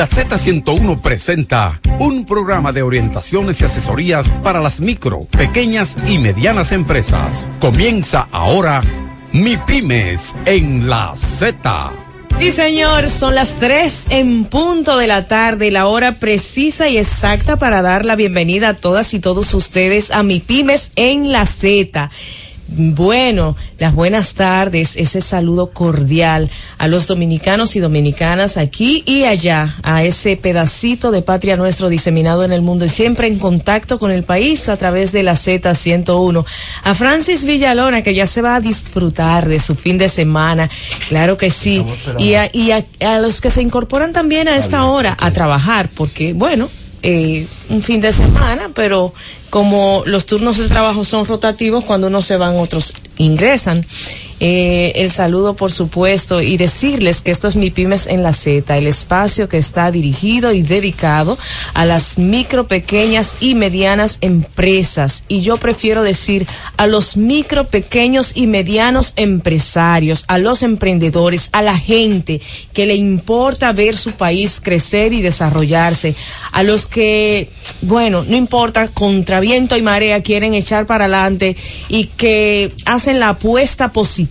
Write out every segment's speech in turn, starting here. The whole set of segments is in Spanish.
La Z101 presenta un programa de orientaciones y asesorías para las micro, pequeñas y medianas empresas. Comienza ahora Mi Pymes en la Z. Sí, señor, son las 3 en punto de la tarde, la hora precisa y exacta para dar la bienvenida a todas y todos ustedes a Mi Pymes en la Z. Bueno, las buenas tardes, ese saludo cordial a los dominicanos y dominicanas aquí y allá, a ese pedacito de patria nuestro diseminado en el mundo y siempre en contacto con el país a través de la Z101. A Francis Villalona, que ya se va a disfrutar de su fin de semana, claro que sí. Y a, y a, a los que se incorporan también a esta hora a trabajar, porque bueno, eh, un fin de semana, pero como los turnos de trabajo son rotativos, cuando unos se van, otros ingresan. Eh, el saludo, por supuesto, y decirles que esto es Mi Pymes en la Z, el espacio que está dirigido y dedicado a las micro, pequeñas y medianas empresas. Y yo prefiero decir a los micro, pequeños y medianos empresarios, a los emprendedores, a la gente que le importa ver su país crecer y desarrollarse, a los que, bueno, no importa, contra viento y marea quieren echar para adelante y que hacen la apuesta positiva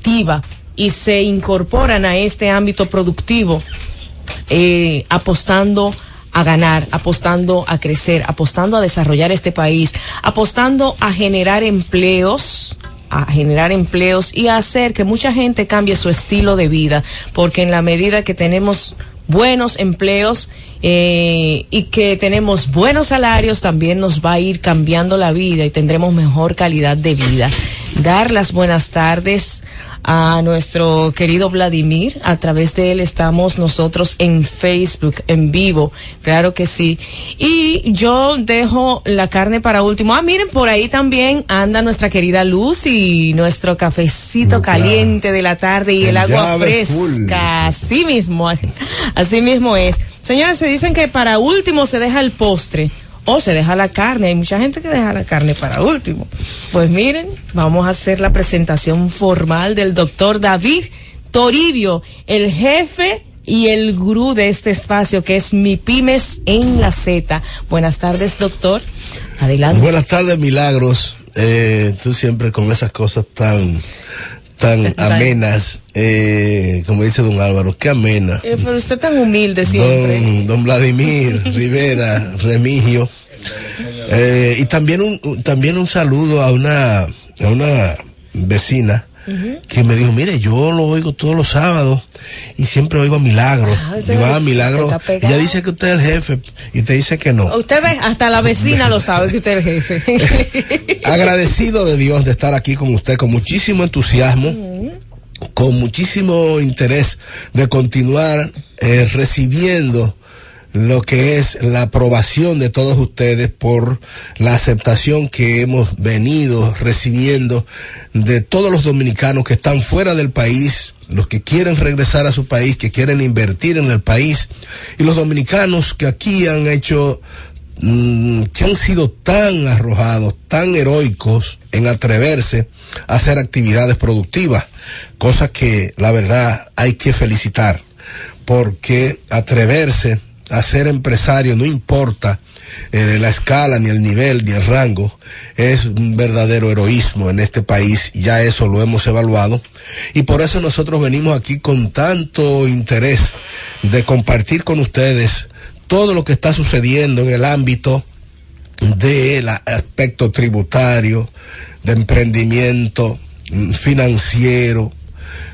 y se incorporan a este ámbito productivo eh, apostando a ganar, apostando a crecer, apostando a desarrollar este país, apostando a generar empleos, a generar empleos y a hacer que mucha gente cambie su estilo de vida, porque en la medida que tenemos buenos empleos eh, y que tenemos buenos salarios, también nos va a ir cambiando la vida y tendremos mejor calidad de vida. Dar las buenas tardes a nuestro querido Vladimir. A través de él estamos nosotros en Facebook, en vivo. Claro que sí. Y yo dejo la carne para último. Ah, miren, por ahí también anda nuestra querida Luz y nuestro cafecito caliente de la tarde y el, agua fresca. Así mismo, así mismo es. Señores, se dicen que para último se deja el postre o se deja la carne. Hay mucha gente que deja la carne para último. Pues miren, vamos a hacer la presentación formal del doctor David Toribio, el jefe y el gurú de este espacio que es Mi Pymes en la Z. Buenas tardes, doctor. Adelante. Buenas tardes, Milagros. Eh, tú siempre con esas cosas tan tan amenas, eh, como dice don Álvaro, qué amena. Eh, pero usted tan humilde siempre. Don, don Vladimir Rivera, Remigio. Eh, y también un, también un saludo a una, a una vecina que me dijo, mire, yo lo oigo todos los sábados y siempre oigo a Milagro. Ah, y va a Milagro. Ella dice que usted es el jefe y te dice que no. Usted ve, hasta la vecina lo sabe que usted es el jefe. Agradecido de Dios de estar aquí con usted con muchísimo entusiasmo. Con muchísimo interés de continuar eh, recibiendo lo que es la aprobación de todos ustedes por la aceptación que hemos venido recibiendo de todos los dominicanos que están fuera del país, los que quieren regresar a su país, que quieren invertir en el país, y los dominicanos que aquí han hecho mm, que han sido tan arrojados, tan heroicos en atreverse a hacer actividades productivas, cosa que la verdad hay que felicitar, porque atreverse a ser empresario, no importa eh, la escala, ni el nivel, ni el rango, es un verdadero heroísmo en este país, ya eso lo hemos evaluado, y por eso nosotros venimos aquí con tanto interés de compartir con ustedes todo lo que está sucediendo en el ámbito del aspecto tributario, de emprendimiento mm, financiero,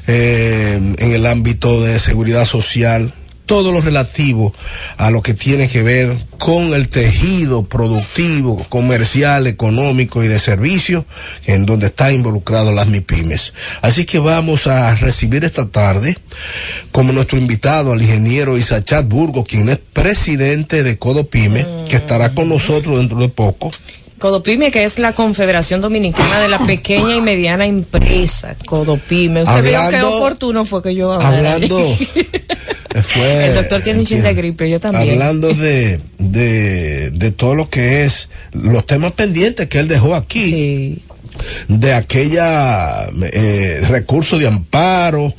eh, en el ámbito de seguridad social, todo lo relativo a lo que tiene que ver con el tejido productivo, comercial, económico y de servicio, en donde está involucrado las MIPIMES. Así que vamos a recibir esta tarde como nuestro invitado al ingeniero Isachat Burgo, quien es presidente de Codopime, que estará con nosotros dentro de poco. Codopime, que es la Confederación Dominicana de la Pequeña y Mediana Empresa, Codopime. Usted vio qué oportuno fue que yo hablara. Hablando, fue, El doctor tiene un chin de gripe, yo también. Hablando de, de, de todo lo que es, los temas pendientes que él dejó aquí. Sí. De aquella eh, recurso de amparo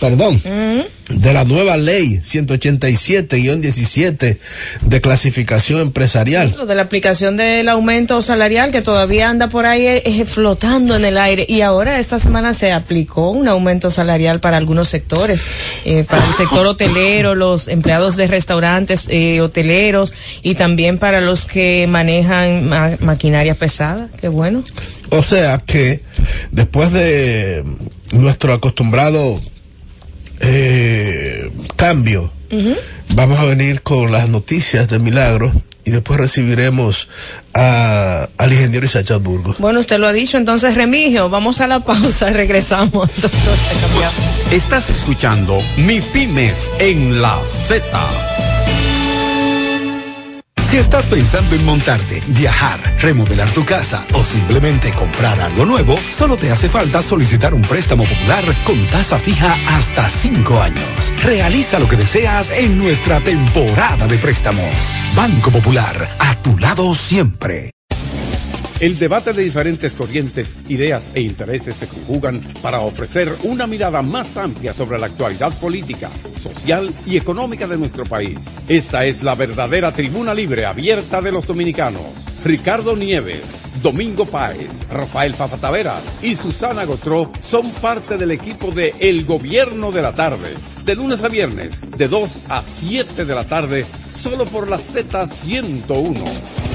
perdón, de la nueva ley 187-17 de clasificación empresarial. De la aplicación del aumento salarial que todavía anda por ahí eh, flotando en el aire y ahora esta semana se aplicó un aumento salarial para algunos sectores, eh, para el sector hotelero, los empleados de restaurantes eh, hoteleros y también para los que manejan maquinaria pesada. Qué bueno. O sea que después de nuestro acostumbrado eh, cambio, vamos a venir con las noticias de Milagro y después recibiremos a, al ingeniero Isaac Burgos. Bueno, usted lo ha dicho, entonces Remigio, vamos a la pausa y regresamos. Estás escuchando Mi Pymes en la Z. Si estás pensando en montarte, viajar, remodelar tu casa o simplemente comprar algo nuevo, solo te hace falta solicitar un préstamo popular con tasa fija hasta 5 años. Realiza lo que deseas en nuestra temporada de préstamos. Banco Popular, a tu lado siempre. El debate de diferentes corrientes, ideas e intereses se conjugan para ofrecer una mirada más amplia sobre la actualidad política, social y económica de nuestro país. Esta es la verdadera tribuna libre abierta de los dominicanos. Ricardo Nieves, Domingo Páez, Rafael Fafataveras y Susana Gotró son parte del equipo de El Gobierno de la Tarde, de lunes a viernes, de 2 a 7 de la tarde, solo por la Z101.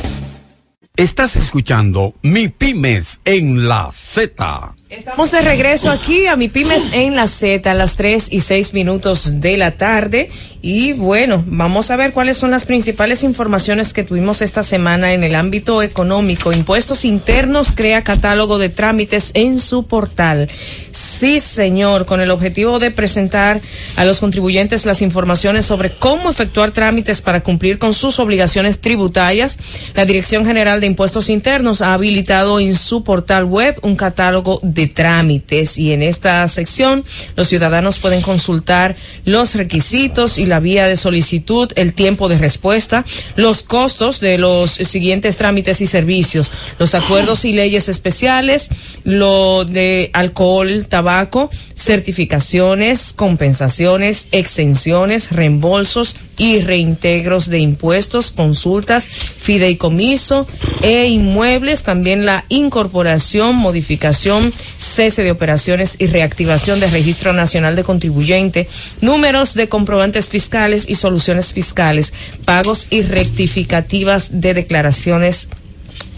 Estás escuchando Mi Pymes en la Z. Estamos de regreso aquí a mi pymes en la Z a las 3 y 6 minutos de la tarde. Y bueno, vamos a ver cuáles son las principales informaciones que tuvimos esta semana en el ámbito económico. Impuestos internos crea catálogo de trámites en su portal. Sí, señor, con el objetivo de presentar a los contribuyentes las informaciones sobre cómo efectuar trámites para cumplir con sus obligaciones tributarias, la Dirección General de Impuestos Internos ha habilitado en su portal web un catálogo de trámites. Y en esta sección los ciudadanos pueden consultar los requisitos y la vía de solicitud, el tiempo de respuesta, los costos de los siguientes trámites y servicios, los acuerdos y leyes especiales, lo de alcohol, tabaco, certificaciones, compensaciones, exenciones, reembolsos y reintegros de impuestos, consultas, fideicomiso e inmuebles, también la incorporación, modificación, cese de operaciones y reactivación del Registro Nacional de Contribuyente, números de comprobantes fiscales y soluciones fiscales, pagos y rectificativas de declaraciones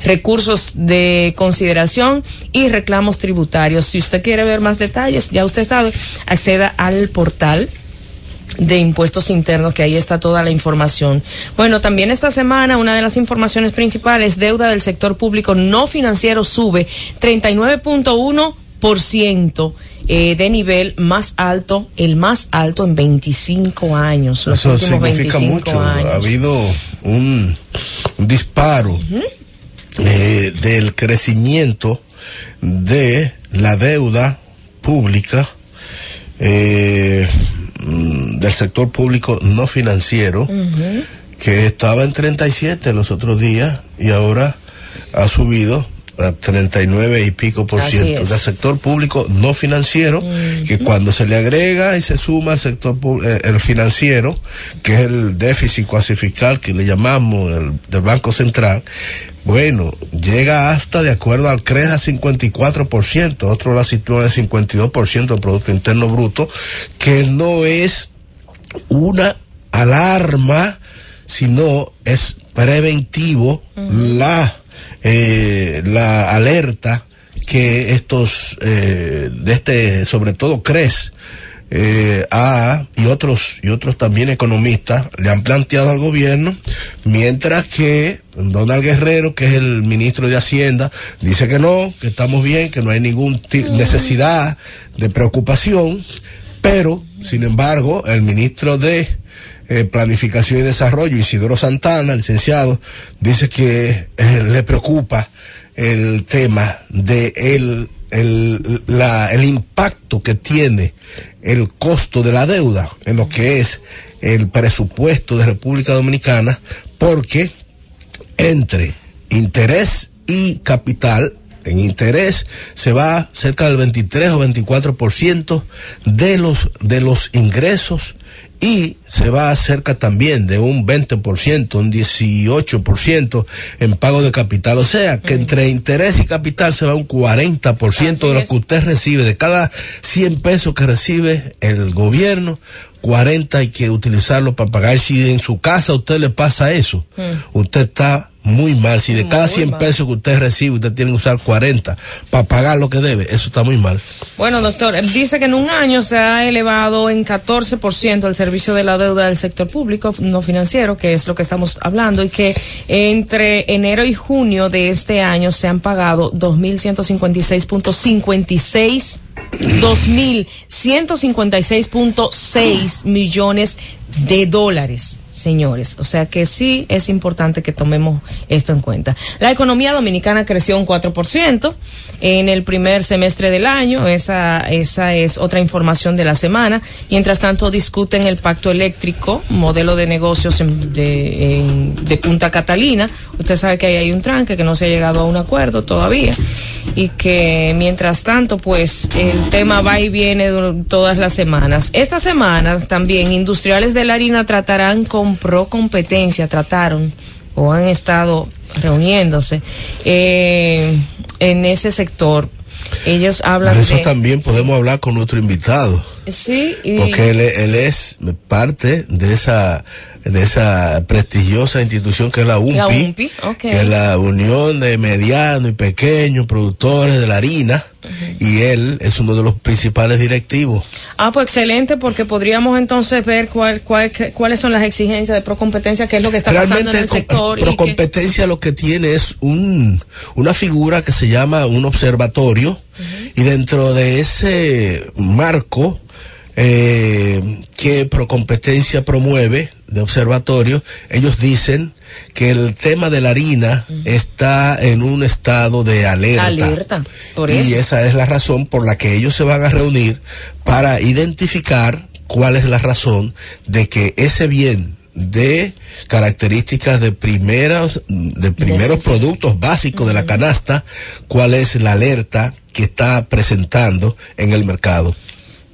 recursos de consideración y reclamos tributarios. Si usted quiere ver más detalles, ya usted sabe, acceda al portal de impuestos internos, que ahí está toda la información. Bueno, también esta semana una de las informaciones principales, deuda del sector público no financiero sube 39.1% eh, de nivel más alto, el más alto en 25 años. Los Eso significa mucho. Ha habido un, disparo eh, del crecimiento de la deuda pública. Eh, del sector público no financiero, que estaba en 37 los otros días y ahora ha subido 39 y pico por ciento. del sector público no financiero, que cuando se le agrega y se suma al sector eh, el financiero, que es el déficit cuasi fiscal que le llamamos el, del Banco Central, bueno, llega hasta, de acuerdo al CRES, a 54%, otro la sitúa en 52% del Producto Interno Bruto, que no es una alarma, sino es preventivo la, eh, la alerta que estos, eh, de este, sobre todo CRES, eh, a, y otros y otros también economistas le han planteado al gobierno, mientras que Donald Guerrero, que es el ministro de Hacienda, dice que no, que estamos bien, que no hay ninguna necesidad de preocupación, pero, sin embargo, el ministro de eh, Planificación y Desarrollo, Isidoro Santana, licenciado, dice que eh, le preocupa el tema de el el, impacto que tiene el costo de la deuda en lo que es el presupuesto de República Dominicana, porque entre interés y capital en interés se va cerca del 23 o 24% de los de los ingresos y se va cerca también de un 20%, un 18% en pago de capital. O sea, que entre interés y capital se va un 40% de lo que usted recibe. De cada 100 pesos que recibe el gobierno, 40 hay que utilizarlo para pagar. Si en su casa a usted le pasa eso, usted está muy mal. Si de cada 100 pesos que usted recibe, usted tiene que usar 40 para pagar lo que debe, eso está muy mal. Bueno, doctor, dice que en un año se ha elevado en 14% el servicio de la deuda del sector público, no financiero, que es lo que estamos hablando, y que entre enero y junio de este año se han pagado 2.156.56 2.156.6 millones de dólares, señores. O sea que sí es importante que tomemos esto en cuenta. La economía dominicana creció un 4% en el primer semestre del año. Esa, esa es otra información de la semana. Mientras tanto, discuten el pacto eléctrico, modelo de negocios de, de Punta Catalina. Usted sabe que ahí hay un tranque, que no se ha llegado a un acuerdo todavía. Y que mientras tanto, pues el tema va y viene todas las semanas. Esta semana también industriales de la harina tratarán con pro competencia, trataron o han estado reuniéndose eh, en ese sector. Ellos hablan de eso también podemos hablar con nuestro invitado. Sí, porque él, él es parte de esa de esa prestigiosa institución que es la UMPI, que es la Unión de Medianos y Pequeños Productores de la Harina, y él es uno de los principales directivos. Ah, pues excelente, porque podríamos entonces ver cuál, cuál, cuáles son las exigencias de procompetencia, qué es lo que está pasando en el sector. Procompetencia lo que tiene es un, una figura que se llama un observatorio, y dentro de ese marco, eh, que Procompetencia promueve de observatorio, ellos dicen que el tema de la harina está en un estado de alerta. Alerta, por Y esa es la razón por la que ellos se van a reunir para identificar cuál es la razón de que ese bien de características de primeros de primeros productos básicos de la canasta, cuál es la alerta que está presentando en el mercado.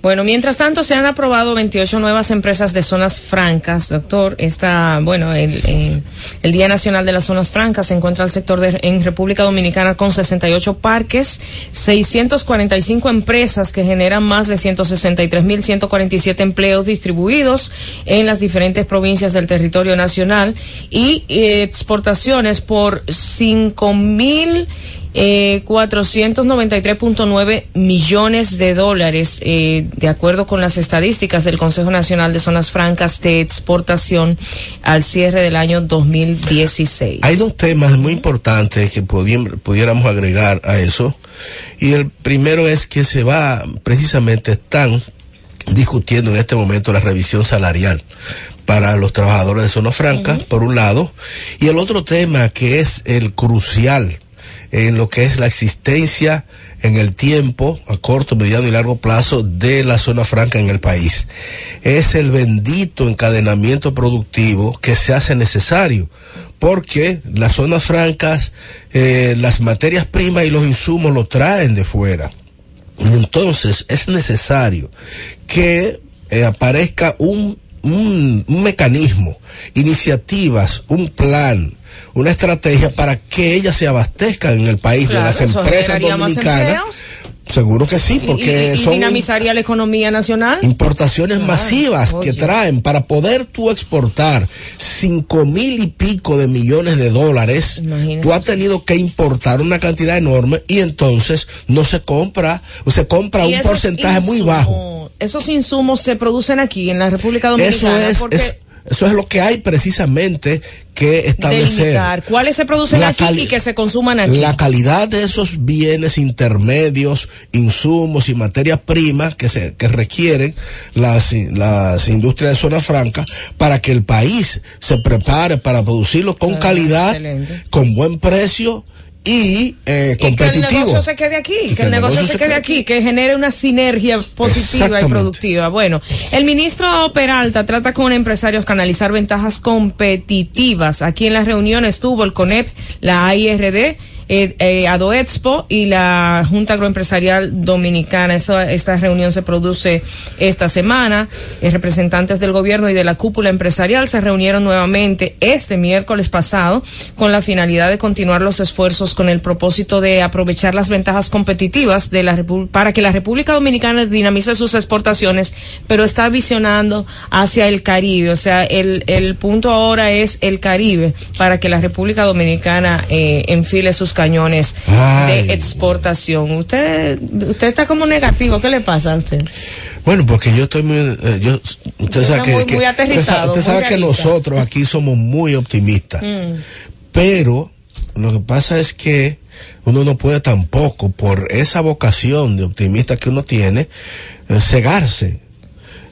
Bueno, mientras tanto se han aprobado 28 nuevas empresas de zonas francas, doctor. Está, bueno, el, el, Día Nacional de las Zonas Francas se encuentra el sector de, en República Dominicana con 68 parques, 645 empresas que generan más de 163.147 empleos distribuidos en las diferentes provincias del territorio nacional y eh, exportaciones por 5.000 eh, 493.9 millones de dólares, eh, de acuerdo con las estadísticas del Consejo Nacional de Zonas Francas de Exportación al cierre del año 2016. Hay dos temas muy importantes que pudiéramos agregar a eso. Y el primero es que se va, precisamente están discutiendo en este momento la revisión salarial para los trabajadores de zona franca, por un lado, y el otro tema que es el crucial en lo que es la existencia en el tiempo, a corto, mediano y largo plazo, de la zona franca en el país. Es el bendito encadenamiento productivo que se hace necesario, porque las zonas francas, eh, las materias primas y los insumos lo traen de fuera. Entonces es necesario que eh, aparezca un, un mecanismo, iniciativas, un plan, una estrategia para que ellas se abastezcan en el país de las empresas dominicanas. Seguro que sí, porque y, y, son dinamizaría la economía nacional. Importaciones masivas que traen para poder tú exportar cinco mil y pico de millones de dólares. Imagínese. Tú has tenido que importar una cantidad enorme y entonces no se compra, o se compra un porcentaje muy bajo. Esos insumos se producen aquí en la República Dominicana. Eso es, porque... es eso es lo que hay precisamente que establecer. Delimitar. ¿Cuáles se producen La aquí y que se consuman aquí? La calidad de esos bienes intermedios, insumos y materias primas que se que requieren las, las industrias de zona franca para que el país se prepare para producirlo con calidad, excelente. con buen precio y eh, Y que el competitivo. negocio se quede aquí, que el negocio se quede aquí, que genere una sinergia positiva y productiva. Bueno, el ministro Peralta trata con empresarios canalizar ventajas competitivas. Aquí en la reunión estuvo el CONEP, la AIRD, eh, eh, Adoexpo y la Junta Agroempresarial Dominicana. esta reunión se produce esta semana. Eh, representantes del gobierno y de la cúpula empresarial se reunieron nuevamente este miércoles pasado con la finalidad de continuar los esfuerzos con el propósito de aprovechar las ventajas competitivas de la para que la República Dominicana dinamice sus exportaciones, pero está visionando hacia el Caribe. O sea, el, el punto ahora es el Caribe para que la República Dominicana eh, enfile sus cañones de exportación. Usted, usted está como negativo. ¿Qué le pasa a usted? Bueno, porque yo estoy muy, eh, yo, usted sabe que, muy aterrizado, usted sabe, que nosotros aquí somos muy optimistas, mm. pero lo que pasa es que uno no puede tampoco, por esa vocación de optimista que uno tiene, eh, cegarse.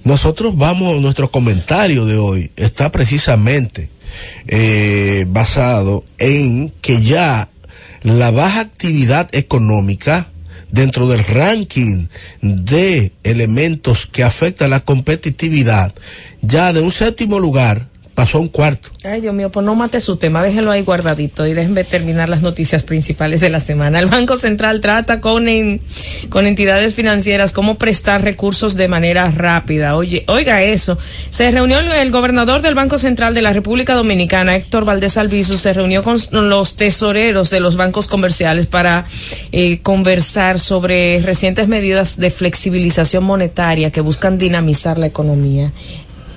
Nosotros vamos, nuestro comentario de hoy está precisamente eh, basado en que ya la baja actividad económica dentro del ranking de elementos que afectan la competitividad, ya de un séptimo lugar pasó un cuarto. Ay, Dios mío, pues no mate su tema, déjelo ahí guardadito y déjenme terminar las noticias principales de la semana. El Banco Central trata con, con entidades financieras cómo prestar recursos de manera rápida. Oye, oiga eso. Se reunió el, gobernador del Banco Central de la República Dominicana, Héctor Valdés Albizu, se reunió con los tesoreros de los bancos comerciales para eh, conversar sobre recientes medidas de flexibilización monetaria que buscan dinamizar la economía.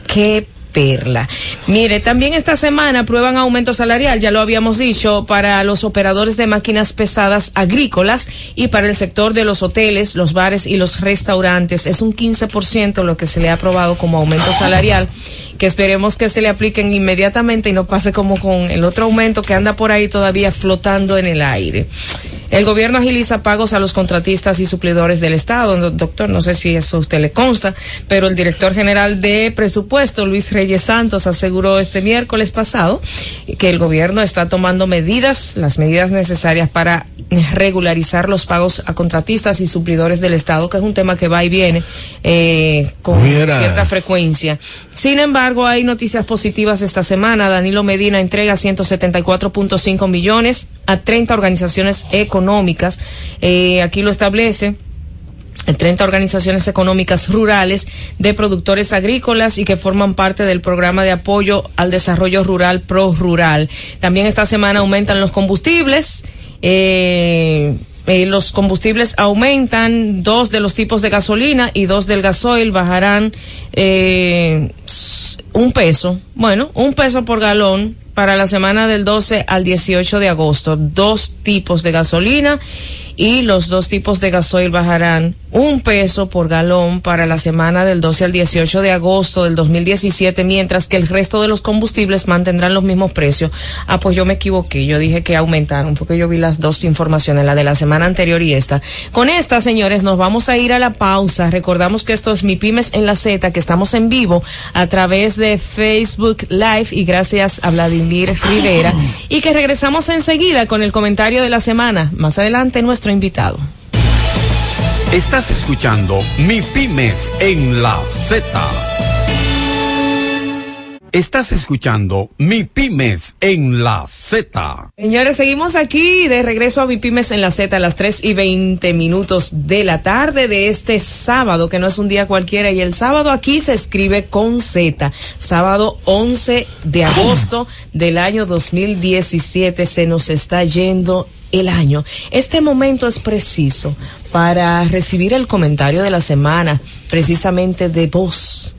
¿Qué Perla. Mire, también esta semana aprueban aumento salarial, ya lo habíamos dicho, para los operadores de máquinas pesadas agrícolas y para el sector de los hoteles, los bares y los restaurantes. Es un 15% lo que se le ha aprobado como aumento salarial, que esperemos que se le apliquen inmediatamente y no pase como con el otro aumento que anda por ahí todavía flotando en el aire. El gobierno agiliza pagos a los contratistas y suplidores del Estado. Doctor, no sé si eso a usted le consta, pero el director general de presupuesto, Luis Reyes Santos, aseguró este miércoles pasado que el gobierno está tomando medidas, las medidas necesarias para regularizar los pagos a contratistas y suplidores del Estado, que es un tema que va y viene eh, con cierta frecuencia. Sin embargo, hay noticias positivas esta semana. Danilo Medina entrega 174.5 millones a 30 organizaciones económicas económicas. Eh, aquí lo establece. 30 organizaciones económicas rurales de productores agrícolas y que forman parte del programa de apoyo al desarrollo rural Pro Rural. También esta semana aumentan los combustibles. Eh, eh, los combustibles aumentan, dos de los tipos de gasolina y dos del gasoil bajarán eh, un peso, bueno, un peso por galón para la semana del 12 al 18 de agosto. Dos tipos de gasolina y los dos tipos de gasoil bajarán un peso por galón para la semana del 12 al 18 de agosto del 2017, mientras que el resto de los combustibles mantendrán los mismos precios. Ah, pues yo me equivoqué, yo dije que aumentaron, porque yo vi las dos informaciones, la de la semana anterior y esta. Con esta, señores, nos vamos a ir a la pausa. Recordamos que esto es Mi Pymes en la Z, que estamos en vivo a través de Facebook Live y gracias a Vladimir Rivera y que regresamos enseguida con el comentario de la semana. Más adelante nuestro invitado. Estás escuchando Mi Pymes en la Z. Estás escuchando Mi Pymes en la Z. Señores, seguimos aquí de regreso a Mi Pymes en la Z a las 3 y 20 minutos de la tarde de este sábado, que no es un día cualquiera. Y el sábado aquí se escribe con Z. Sábado 11 de agosto del año 2017. Se nos está yendo el año. Este momento es preciso para recibir el comentario de la semana, precisamente de voz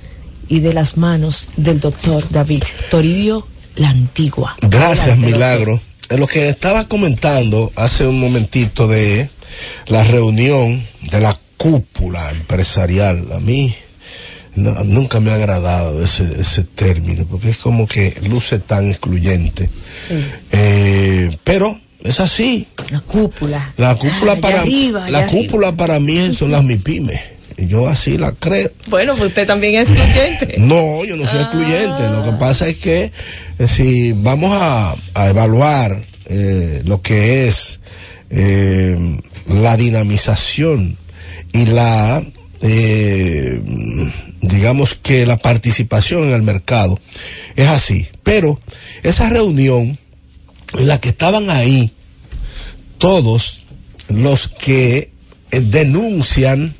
y de las manos del doctor David Toribio La Antigua. Gracias, Milagro. En lo que estaba comentando hace un momentito de la reunión de la cúpula empresarial, a mí nunca me ha agradado ese, ese término, porque es como que luce tan excluyente. Eh, pero es así. La cúpula. La cúpula para la cúpula para mí son las MIPIMES yo así la creo. Bueno, pues usted también es excluyente. No, yo no soy excluyente. Lo que ah. pasa es que eh, si vamos a, evaluar eh, lo que es eh, la dinamización y la, digamos que la participación en el mercado, es así. Pero esa reunión la que estaban ahí todos los que eh, denuncian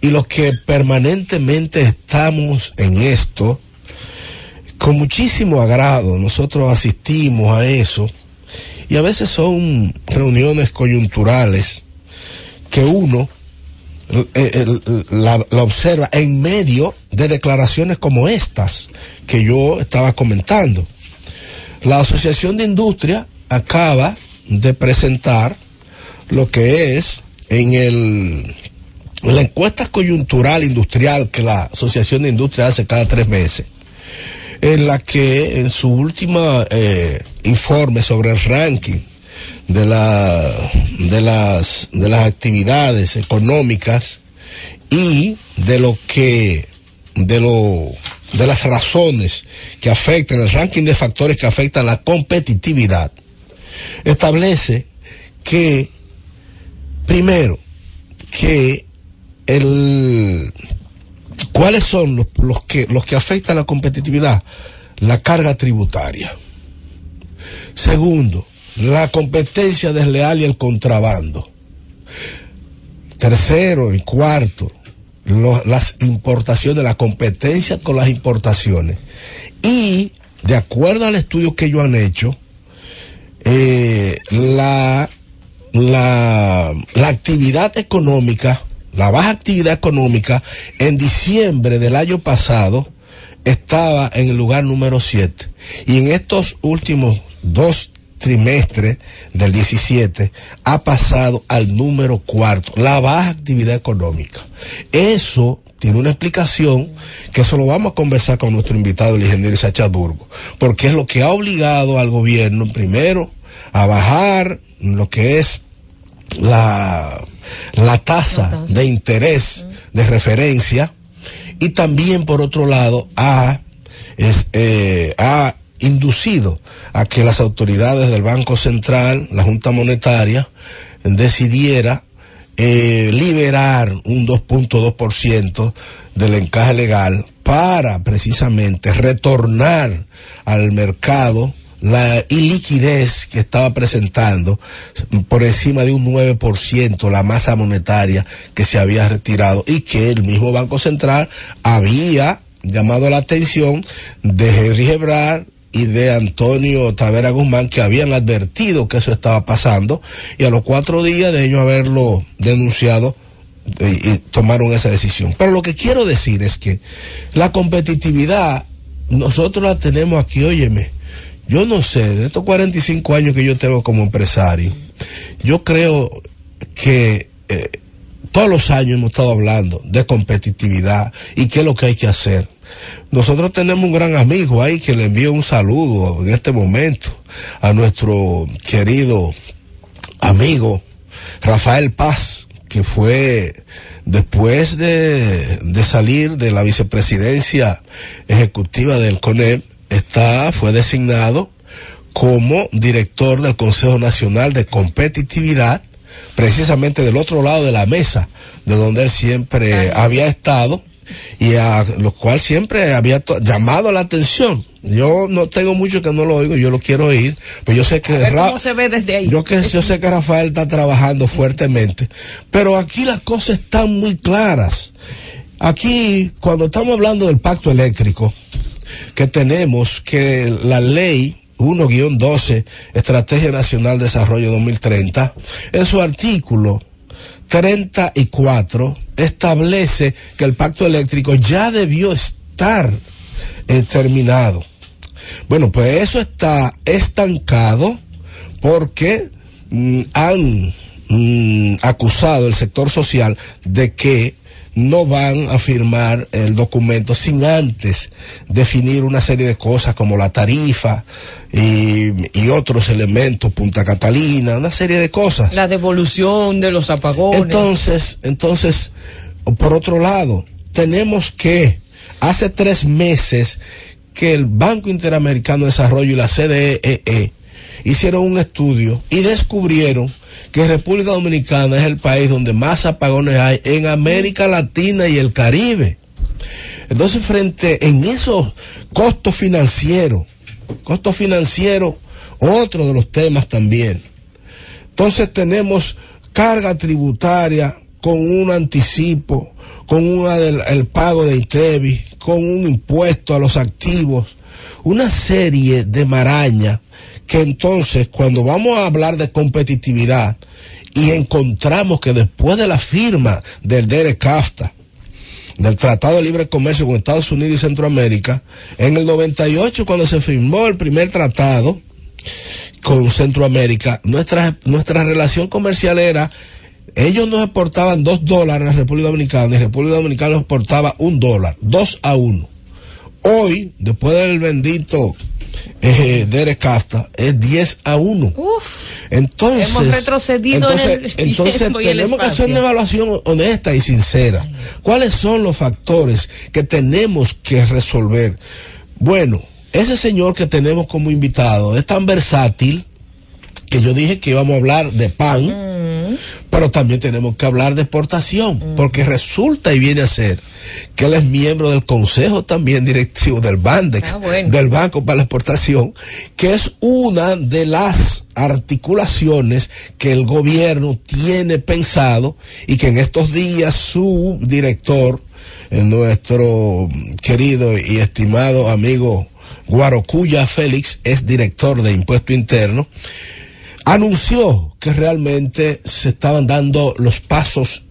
y los que permanentemente estamos en esto, con muchísimo agrado, nosotros asistimos a eso, y a veces son reuniones coyunturales que uno eh, eh, la, la, observa en medio de declaraciones como estas que yo estaba comentando. La Asociación de Industria acaba de presentar lo que es en el la encuesta coyuntural industrial que la Asociación de Industria hace cada tres meses, en la que en su último eh, informe sobre el ranking de, de, las, de las actividades económicas y de lo que, de lo, de las razones que afectan, el ranking de factores que afectan la competitividad, establece que, primero, que el, ¿cuáles son los, que, los que afectan la competitividad? La carga tributaria. Segundo, la competencia desleal y el contrabando. Tercero y cuarto, las importaciones, la competencia con las importaciones. Y, de acuerdo al estudio que ellos han hecho, eh, la, la, la actividad económica, la baja actividad económica en diciembre del año pasado estaba en el lugar número 7. Y en estos últimos dos trimestre del 17 ha pasado al número cuarto, la baja actividad económica. Eso tiene una explicación que eso lo vamos a conversar con nuestro invitado, el ingeniero Burgo, porque es lo que ha obligado al gobierno, primero, a bajar lo que es la, la tasa de interés de referencia y también, por otro lado, a, eh, a inducido a que las autoridades del Banco Central, la Junta Monetaria, decidiera eh, liberar un 2.2% del encaje legal para precisamente retornar al mercado la iliquidez que estaba presentando por encima de un 9% la masa monetaria que se había retirado y que el mismo Banco Central había llamado la atención de Henry Gebrar y de Antonio Tavera Guzmán que habían advertido que eso estaba pasando y a los cuatro días de ellos haberlo denunciado eh, y, tomaron esa decisión. Pero lo que quiero decir es que la competitividad nosotros la tenemos aquí, óyeme, yo no sé, de estos 45 años que yo tengo como empresario, yo creo que eh, todos los años hemos estado hablando de competitividad y qué es lo que hay que hacer. Nosotros tenemos un gran amigo ahí que le envío un saludo en este momento a nuestro querido amigo Rafael Paz, que fue después de, de salir de la vicepresidencia ejecutiva del CONEP, está, fue designado como director del Consejo Nacional de Competitividad, precisamente del otro lado de la mesa, de donde él siempre había estado, y a lo cual siempre había llamado la atención. Yo no tengo mucho que no lo oigo, yo lo quiero oír, pero yo sé que ¿Cómo se ve desde ahí? Yo que yo sé que Rafael está trabajando fuertemente, pero aquí las cosas están muy claras. Aquí cuando estamos hablando del pacto eléctrico que tenemos que la ley 1-12, Estrategia Nacional de Desarrollo 2030, en su artículo 34 establece que el pacto eléctrico ya debió estar eh, terminado. Bueno, pues eso está estancado porque mm, han mm, acusado el sector social de que no van a firmar el documento sin antes definir una serie de cosas como la tarifa y, y, otros elementos, Punta Catalina, una serie de cosas. La devolución de los apagones. Entonces, entonces, por otro lado, tenemos que, hace tres meses que el Banco Interamericano de Desarrollo y la CDE e e hicieron un estudio y descubrieron que República Dominicana es el país donde más apagones hay en América Latina y el Caribe. Entonces, frente en esos costos financieros, costos financieros, otro de los temas también. Entonces tenemos carga tributaria con un anticipo, con el pago de ITEVI, con un impuesto a los activos, una serie de marañas que entonces cuando vamos a hablar de competitividad y encontramos que después de la firma del DERECAFTA, del Tratado de Libre Comercio con Estados Unidos y Centroamérica, en el 98 cuando se firmó el primer tratado con Centroamérica, nuestra, nuestra relación comercial era ellos nos exportaban dos dólares a la República Dominicana y la República Dominicana nos exportaba un dólar, dos a uno. Hoy, después del bendito eh, Derek es 10 a 1. Entonces, hemos retrocedido entonces, en el entonces el tenemos que hacer una evaluación honesta y sincera. ¿Cuáles son los factores que tenemos que resolver? Bueno, ese señor que tenemos como invitado es tan versátil que yo dije que íbamos a hablar de pan, Mm. Pero también tenemos que hablar de exportación, porque resulta y viene a ser que él es miembro del consejo también directivo del Bandex, Ah, bueno. del Banco para la Exportación, que es una de las articulaciones que el gobierno tiene pensado y que en estos días su director, eh, nuestro querido y estimado amigo Guarocuya Félix, es director de Impuesto Interno, anunció que realmente se estaban dando los pasos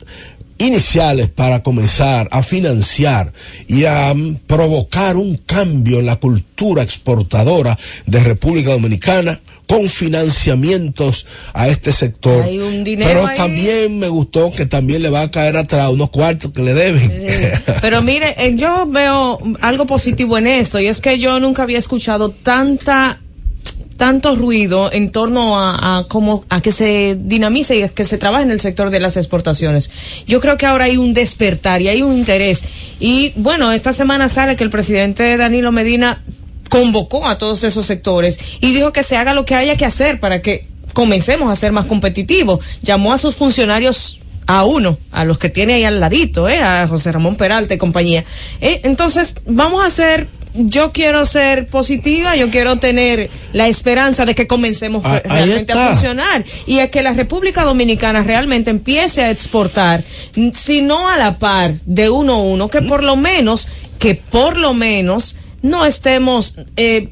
iniciales para comenzar a financiar y a provocar un cambio en la cultura exportadora de República Dominicana con financiamientos a este sector. Hay un dinero Pero ahí. también me gustó que también le va a caer atrás unos cuartos que le deben. Sí. Pero mire, eh, yo veo algo positivo en esto y es que yo nunca había escuchado tanta tanto ruido en torno a, a a que se dinamice y que se trabaje en el sector de las exportaciones. Yo creo que ahora hay un despertar y hay un interés. Y bueno, esta semana sale que el presidente Danilo Medina convocó a todos esos sectores y dijo que se haga lo que haya que hacer para que comencemos a ser más competitivos. Llamó a sus funcionarios a uno, a los que tiene ahí al ladito, ¿eh? a José Ramón Peralta y compañía. Eh, entonces, vamos a hacer, yo quiero ser positiva, yo quiero tener la esperanza de que comencemos Ah, realmente a funcionar y a que la República Dominicana realmente empiece a exportar, si no a la par de uno a uno, que por lo menos, que por lo menos no estemos eh,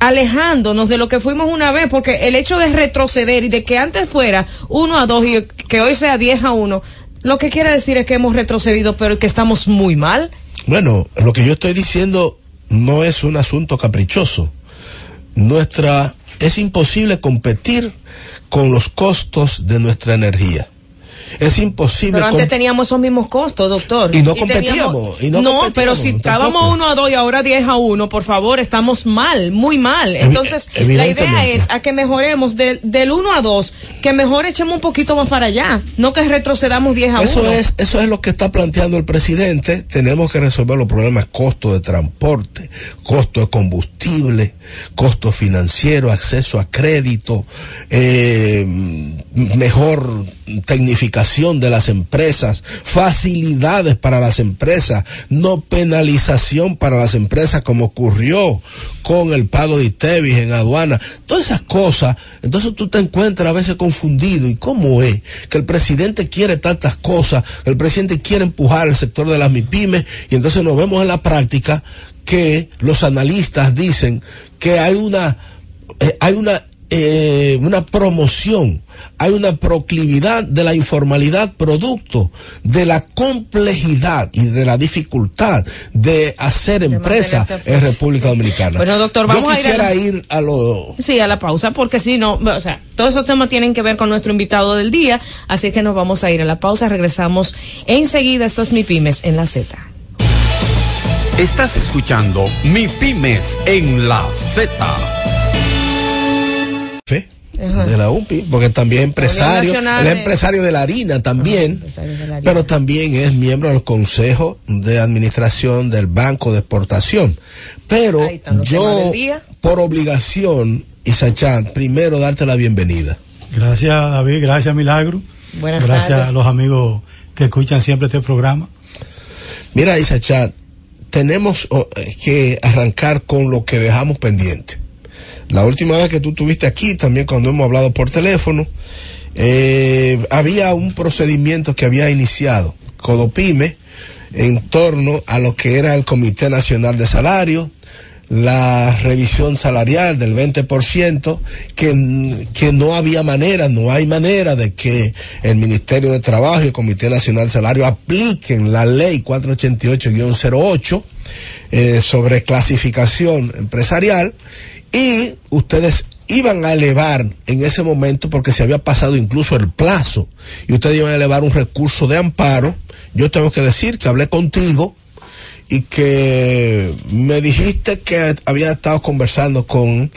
alejándonos de lo que fuimos una vez, porque el hecho de retroceder y de que antes fuera uno a dos y que hoy sea 10 a uno, lo que quiere decir es que hemos retrocedido, pero que estamos muy mal. Bueno, lo que yo estoy diciendo no es un asunto caprichoso. Nuestra es imposible competir con los costos de nuestra energía. Es imposible Pero antes teníamos esos mismos costos, doctor. Y no teníamos- competíamos, y no competíamos, pero si estábamos uno a dos y ahora 10 a uno, por favor, estamos mal, muy mal. Entonces, la idea es a que mejoremos del- del 1 a 2, que mejor echemos un poquito más para allá, no que retrocedamos 10 a 1. Eso es, eso es lo que está planteando el presidente. Tenemos que resolver los problemas costo de transporte, costo de combustible, costo financiero, acceso a crédito, eh, mejor tecnificación de las empresas, facilidades para las empresas, no penalización para las empresas como ocurrió con el pago de ITEVIS en aduana, todas esas cosas, entonces tú te encuentras a veces confundido. Y cómo es que el presidente quiere tantas cosas, el presidente quiere empujar el sector de las MIPIMES y entonces nos vemos en la práctica que los analistas dicen que hay una eh, hay una eh, una promoción, hay una proclividad de la informalidad producto de la complejidad y de la dificultad de hacer De empresa en República Dominicana. Bueno, doctor, vamos Yo a ir a quisiera la- ir a lo Sí, a la pausa, porque si no, o sea, todos esos temas tienen que ver con nuestro invitado del día, así que nos vamos a ir a la pausa, regresamos enseguida, esto es Mi Pymes en la Z. Estás escuchando Mi Pymes en la Z. Ajá. de la UPI, porque también es empresario, es de- empresario de la harina también, Empresarios de la harina. pero también es miembro del Consejo de Administración del Banco de Exportación. Pero yo, por obligación, Isachan, primero darte la bienvenida. Gracias David, gracias Milagro. Buenas gracias tardes. a los amigos que escuchan siempre este programa. Mira, Isachan, tenemos oh, eh, que arrancar con lo que dejamos pendiente. La última vez que tú estuviste aquí, también cuando hemos hablado por teléfono, eh, había un procedimiento que había iniciado Codopime en torno a lo que era el Comité Nacional de Salario, la revisión salarial del 20%, que, que no había manera, no hay manera de que el Ministerio de Trabajo y el Comité Nacional de Salario apliquen la ley 488-08 eh, sobre clasificación empresarial y ustedes iban a elevar en ese momento porque se había pasado incluso el plazo y ustedes iban a elevar un recurso de amparo. Yo tengo que decir que hablé contigo y que me dijiste que había estado conversando con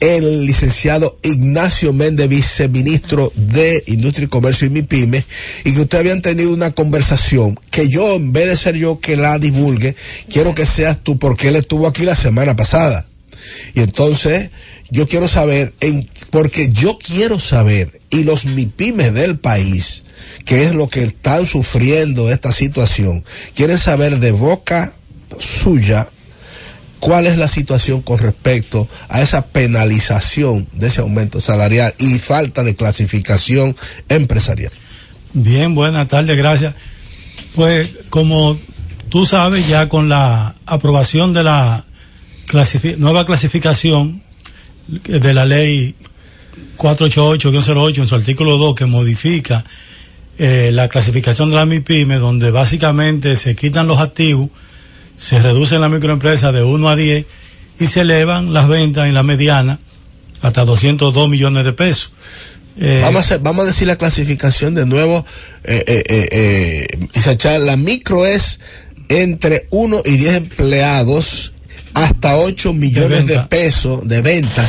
el licenciado Ignacio Méndez, viceministro de Industria y Comercio y MIPYME, y que ustedes habían tenido una conversación que yo, en vez de ser yo que la divulgue, quiero que seas tú, porque él estuvo aquí la semana pasada. Y entonces, yo quiero saber, porque yo quiero saber, y los MIPYMES del país, que es lo que están sufriendo esta situación, quieren saber de boca suya cuál es la situación con respecto a esa penalización de ese aumento salarial y falta de clasificación empresarial. Bien, buenas tardes, gracias. Pues como tú sabes, ya con la aprobación de la nueva clasificación de la ley 488-08 en su artículo 2 que modifica eh, la clasificación de la MIPYME, donde básicamente se quitan los activos se reducen las microempresas de 1 a 10 y se elevan las ventas en la mediana hasta 202 millones de pesos. Eh, vamos, a vamos a decir la clasificación de nuevo, eh, eh la micro es entre 1 y 10 empleados hasta 8 millones de, pesos de venta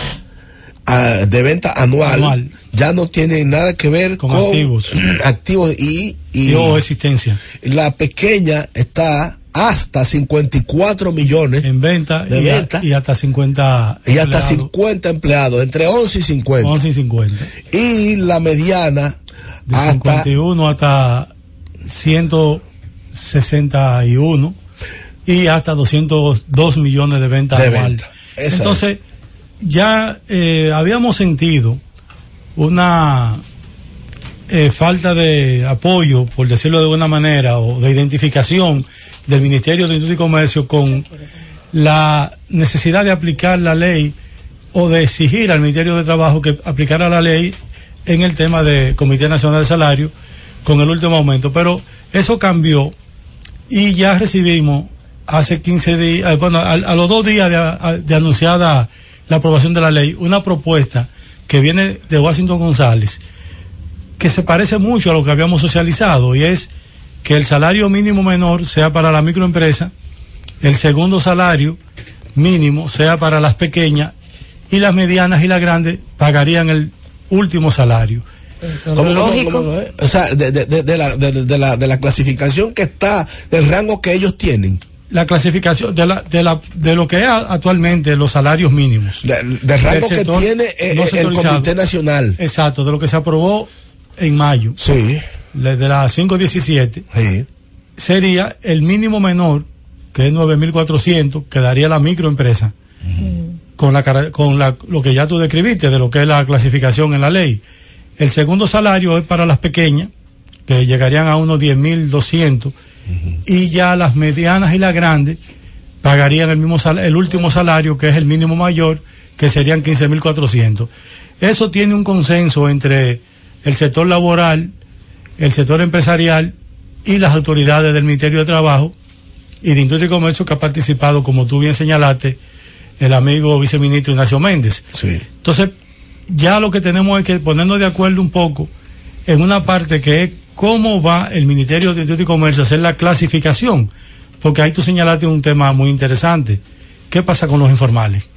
de venta anual, ya no tiene nada que ver con, activos, activos y, y, existencia. La pequeña está hasta 54 millones en venta, de y, venta y hasta 50 y hasta 50 empleados entre 11 y 50 11 y 50 y la mediana de hasta 51 hasta 161 y hasta 202 millones de ventas de entonces ya eh, habíamos sentido una eh, falta de apoyo, por decirlo de alguna manera, o de identificación del Ministerio de Industria y Comercio con la necesidad de aplicar la ley o de exigir al Ministerio de Trabajo que aplicara la ley en el tema de Comité Nacional de Salario con el último aumento. Pero eso cambió y ya recibimos hace 15 días, eh, bueno, a, los dos días de anunciada la aprobación de la ley, una propuesta que viene de Washington González, que se parece mucho a lo que habíamos socializado y es que el salario mínimo menor sea para la microempresa, el segundo salario mínimo sea para las pequeñas y las medianas y las grandes pagarían el último salario. lógico. o sea, de, de, la, de, la, clasificación que está, del rango que ellos tienen. La clasificación de, la, de, la, de lo que es actualmente los salarios mínimos. del rango que tiene eh, el Comité Nacional. Exacto, de lo que se aprobó en mayo. Sí de la 517, sí. sería el mínimo menor, que es 9.400, que daría la microempresa, con, la, con la, lo que ya tú describiste, de lo que es la clasificación en la ley. El segundo salario es para las pequeñas, que llegarían a unos 10.200, y ya las medianas y las grandes pagarían el, mismo el último salario, que es el mínimo mayor, que serían 15.400. Eso tiene un consenso entre el sector laboral, el sector empresarial y las autoridades del Ministerio de Trabajo y de Industria y Comercio que ha participado, como tú bien señalaste, el amigo viceministro Ignacio Méndez. Sí. Entonces, ya lo que tenemos es que ponernos de acuerdo un poco en una parte que es cómo va el Ministerio de Industria y Comercio a hacer la clasificación, porque ahí tú señalaste un tema muy interesante. ¿Qué pasa con los informales?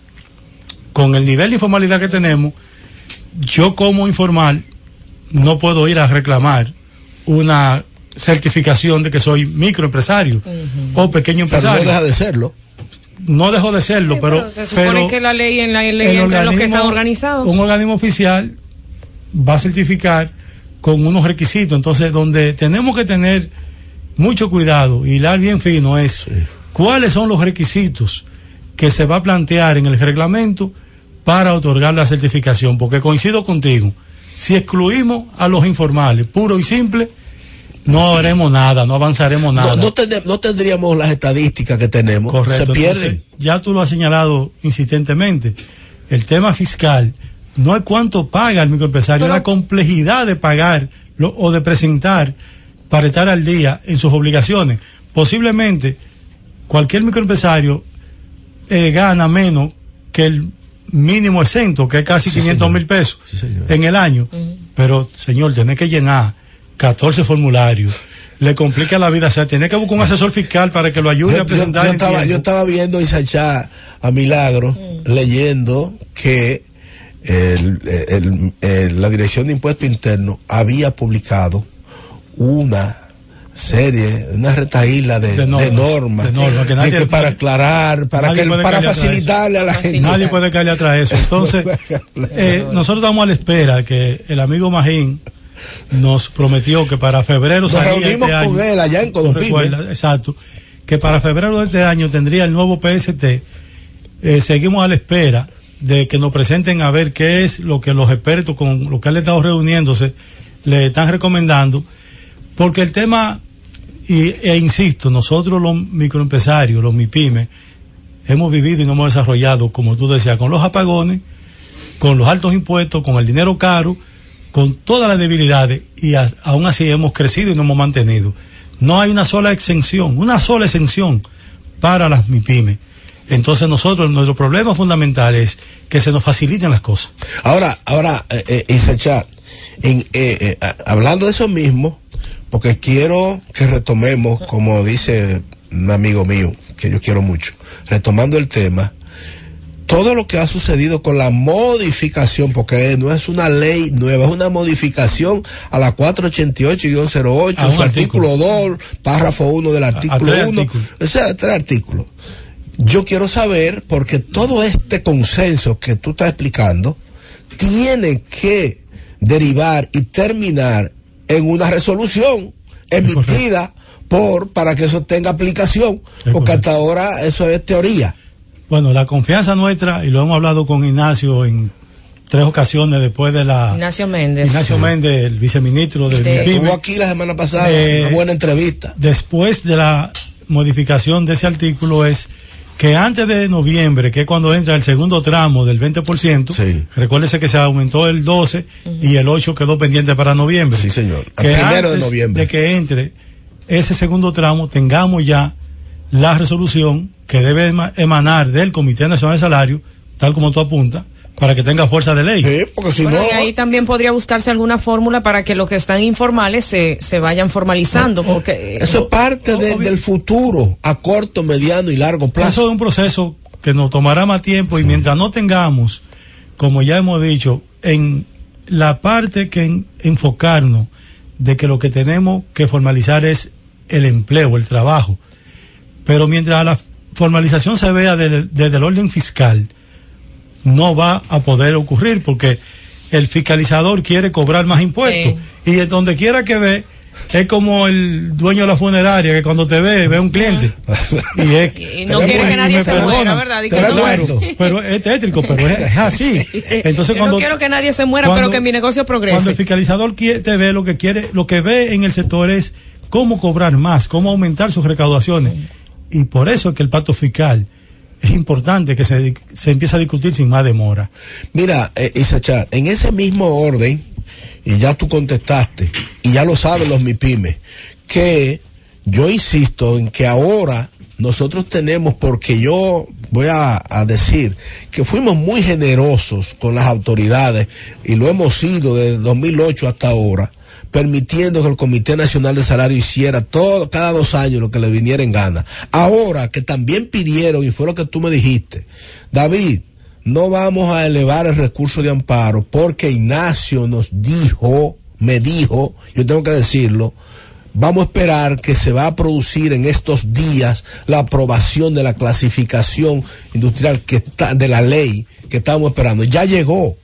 Con el nivel de informalidad que tenemos, yo como informal no puedo ir a reclamar una certificación de que soy microempresario o pequeño empresario. Pero no deja de serlo. No dejo de serlo, pero, se supone que la ley en la ley entre los que están organizados. Un organismo oficial va a certificar con unos requisitos. Entonces, donde tenemos que tener mucho cuidado y hilar bien fino es cuáles son los requisitos que se va a plantear en el reglamento para otorgar la certificación, porque coincido contigo, si excluimos a los informales, puro y simple, no haremos nada, no avanzaremos nada. No, no, tendríamos las estadísticas que tenemos. Correcto. Se pierde. ya tú lo has señalado insistentemente. El tema fiscal no es cuánto paga el microempresario, es la complejidad de pagar o de presentar para estar al día en sus obligaciones. Posiblemente cualquier microempresario eh, gana menos que el mínimo exento, que es casi 500 mil pesos en el año. Pero, señor, tiene que llenar 14 formularios. Le complica la vida. O sea, tiene que buscar un asesor fiscal para que lo ayude a presentar. Yo, estaba, yo estaba viendo Isachá a Milagro, mm. leyendo que la Dirección de Impuestos Internos había publicado una serie, una retaíla de, de, normas, que para aclarar, para que para facilitarle a, la gente. Nadie puede caerle atrás eso. Entonces, eh, nosotros estamos a la espera que el amigo Magín nos prometió que para febrero nos reunimos este con él allá en Exacto, que para febrero de este año tendría el nuevo PST. Eh, seguimos a la espera de que nos presenten a ver qué es lo que los expertos con los que han estado reuniéndose le están recomendando porque el tema, y, e insisto, nosotros los microempresarios, los MIPIMES, hemos vivido y nos hemos desarrollado, como tú decías, con los apagones, con los altos impuestos, con el dinero caro, con todas las debilidades, y aún así hemos crecido y nos hemos mantenido. No hay una sola exención, una sola exención para las MIPIMES. Entonces nosotros, nuestro problema fundamental es que se nos faciliten las cosas. Ahora, ahora, eh, eh, en, eh, eh, hablando de eso mismo, porque quiero que retomemos, como dice un amigo mío, que yo quiero mucho, retomando el tema, todo lo que ha sucedido con la modificación, porque no es una ley nueva, es una modificación a la 488-08, su artículo 2, párrafo 1 del artículo 1, o sea, tres artículos. Yo quiero saber, porque todo este consenso que tú estás explicando, tiene que derivar y terminar en una resolución emitida por para que eso tenga aplicación, porque hasta ahora eso es teoría. Bueno, la confianza nuestra, y lo hemos hablado con Ignacio en tres ocasiones después de la... Ignacio Méndez. Ignacio Méndez, el viceministro del de, Estuvo aquí la semana pasada, una buena entrevista. Después de la modificación de ese artículo es que antes de noviembre, que es cuando entra el segundo tramo del 20%, sí. recuérdese que se aumentó el 12 y el 8 quedó pendiente para noviembre. Sí, señor. que primero de noviembre. De que entre ese segundo tramo, tengamos ya la resolución que debe emanar del Comité Nacional de Salario, tal como tú apuntas, para que tenga fuerza de ley. Sí, porque si no... Y ahí también podría buscarse alguna fórmula para que los que están informales se, se vayan formalizando. porque Eso es parte del futuro, a corto, mediano y largo plazo. Eso es un proceso que nos tomará más tiempo y mientras no tengamos, como ya hemos dicho, en la parte que enfocarnos de que lo que tenemos que formalizar es el empleo, el trabajo. Pero mientras la formalización se vea desde el orden fiscal, no va a poder ocurrir porque el fiscalizador quiere cobrar más impuestos. Y en donde quiera que ve es como el dueño de la funeraria que cuando te ve ve un cliente. Y, no quiere que nadie se muera verdad pero es tétrico pero es, así. Entonces cuando no quiero que nadie se muera pero que mi negocio progrese. cuando el fiscalizador te ve lo que quiere lo que ve en el sector es cómo cobrar más cómo aumentar sus recaudaciones. Y por eso es que el pacto fiscal es importante que se, se empiece a discutir sin más demora. Mira, eh, Isacha, en ese mismo orden, y ya tú contestaste, y ya lo saben los MIPIMES, que yo insisto en que ahora nosotros tenemos, porque yo voy a, a, decir que fuimos muy generosos con las autoridades y lo hemos sido desde 2008 hasta ahora, permitiendo que el Comité Nacional de Salario hiciera todo, cada dos años lo que le viniera en gana. Ahora que también pidieron, y fue lo que tú me dijiste, David, no vamos a elevar el recurso de amparo porque Ignacio nos dijo, me dijo, yo tengo que decirlo, vamos a esperar que se va a producir en estos días la aprobación de la clasificación industrial que está, de la ley que estamos esperando. Ya llegó.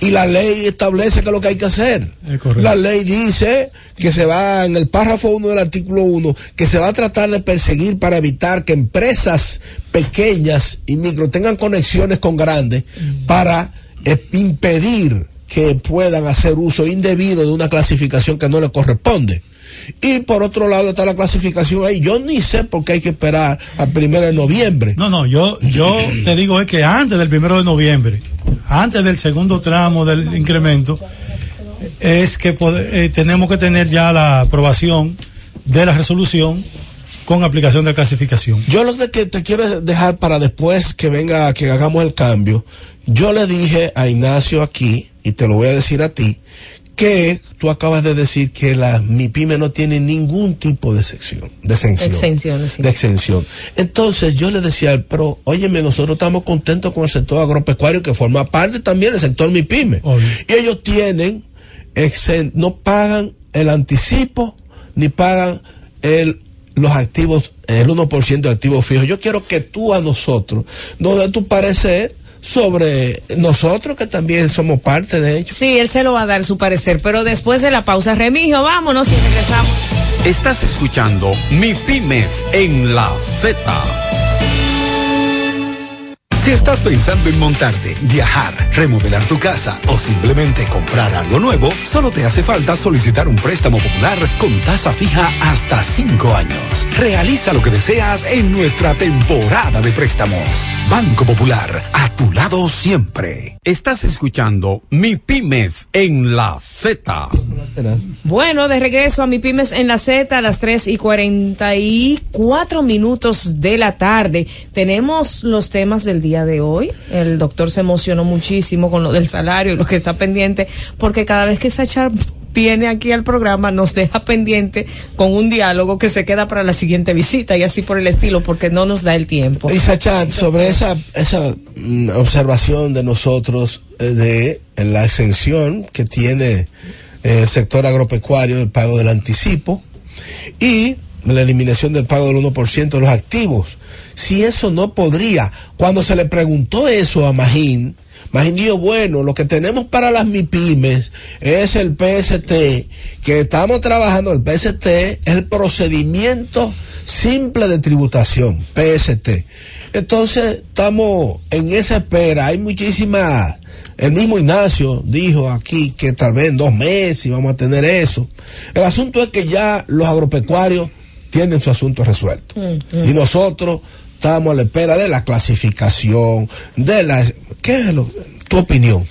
Y la ley establece que es lo que hay que hacer. La ley dice que se va, en el párrafo 1 del artículo 1, que se va a tratar de perseguir para evitar que empresas pequeñas y micro tengan conexiones con grandes mm. para eh, impedir que puedan hacer uso indebido de una clasificación que no le corresponde. Y por otro lado está la clasificación ahí. Yo ni sé por qué hay que esperar al primero de noviembre. No, no, yo, yo te digo es que antes del primero de noviembre, antes del segundo tramo del incremento, es que eh, tenemos que tener ya la aprobación de la resolución con aplicación de clasificación. Yo lo que te quiero dejar para después que venga, que hagamos el cambio, yo le dije a Ignacio aquí, y te lo voy a decir a ti, que tú acabas de decir que la MIPYME no tiene ningún tipo de sección, de exención. De exención. Entonces yo le decía, pero óyeme, nosotros estamos contentos con el sector agropecuario que forma parte también del sector MIPYME. Y ellos tienen, no pagan el anticipo, ni pagan el los activos, el 1% de activos fijos. Yo quiero que tú a nosotros nos dé tu parecer sobre nosotros que también somos parte de ello. Sí, él se lo va a dar su parecer, pero después de la pausa, Remigio, vámonos y regresamos. Estás escuchando Mi Pymes en la Z. Si estás pensando en montarte, viajar, remodelar tu casa o simplemente comprar algo nuevo, solo te hace falta solicitar un préstamo popular con tasa fija hasta 5 años. Realiza lo que deseas en nuestra temporada de préstamos. Banco Popular, a tu lado siempre. Estás escuchando Mi Pymes en la Z. Bueno, de regreso a Mi Pymes en la Z a las 3 y 44 minutos de la tarde. Tenemos los temas del día de hoy. El doctor se emocionó muchísimo con lo del salario y lo que está pendiente, porque cada vez que Sacha viene aquí al programa nos deja pendiente con un diálogo que se queda para la siguiente visita y así por el estilo, porque no nos da el tiempo. Y Sacha, sobre esa, esa mm, observación de nosotros eh, de la exención que tiene el sector agropecuario, el pago del anticipo, y la eliminación del pago del 1% de los activos. Si eso no podría, cuando se le preguntó eso a Magín, Magín dijo, bueno, lo que tenemos para las MIPIMES es el PST, que estamos trabajando, el PST es el procedimiento simple de tributación, PST. Entonces, estamos en esa espera, hay muchísimas el mismo Ignacio dijo aquí que tal vez en dos meses vamos a tener eso. El asunto es que ya los agropecuarios tienen su asunto resuelto. Mm, mm. Y nosotros estamos a la espera de la clasificación, de la... ¿Qué es tu opinión?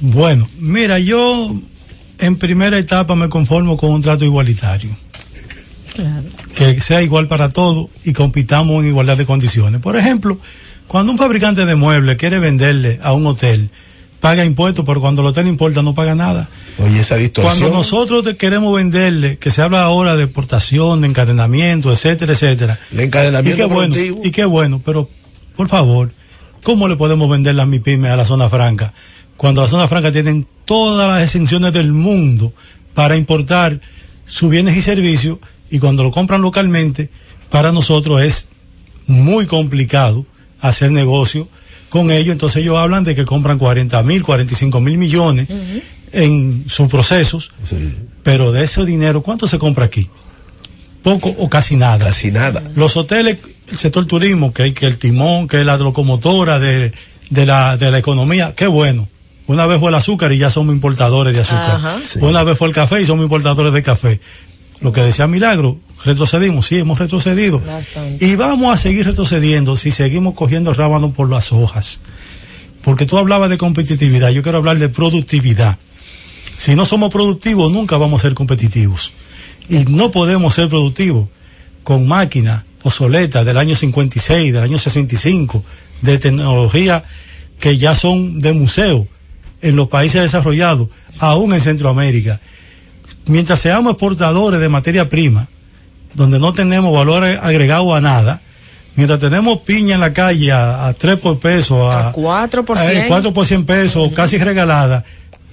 Bueno, mira, yo en primera etapa me conformo con un trato igualitario. Que sea igual para todos y compitamos en igualdad de condiciones. Por ejemplo, cuando un fabricante de muebles quiere venderle a un hotel, paga impuestos, pero cuando el hotel importa no paga nada. Oye, esa distorsión. Cuando nosotros queremos venderle, que se habla ahora de exportación, de encadenamiento, etcétera, etcétera. De encadenamiento y qué bueno, y qué bueno, pero por favor, ¿cómo le podemos vender las MIPIMES a la zona franca? Cuando la zona franca tienen todas las exenciones del mundo para importar sus bienes y servicios y cuando lo compran localmente, para nosotros es muy complicado hacer negocio con ellos, entonces ellos hablan de que compran 40 mil, 45 mil millones en sus procesos, pero de ese dinero, ¿cuánto se compra aquí? Poco o casi nada. Casi nada. Los hoteles, el sector turismo, que hay que el timón, que es la locomotora de, de, la, de la economía, qué bueno. Una vez fue el azúcar y ya somos importadores de azúcar. Una vez fue el café y somos importadores de café. Lo que decía Milagro, retrocedimos, sí, hemos retrocedido. Y vamos a seguir retrocediendo si seguimos cogiendo el rábano por las hojas. Porque tú hablabas de competitividad, yo quiero hablar de productividad. Si no somos productivos, nunca vamos a ser competitivos. Y no podemos ser productivos con máquinas obsoletas del año 56, del año 65, de tecnología que ya son de museo en los países desarrollados, aún en Centroamérica mientras seamos exportadores de materia prima, donde no tenemos valor agregado a nada, mientras tenemos piña en la calle a, 3 por peso, a, 4 por 100, 4 por 100 pesos, casi regalada,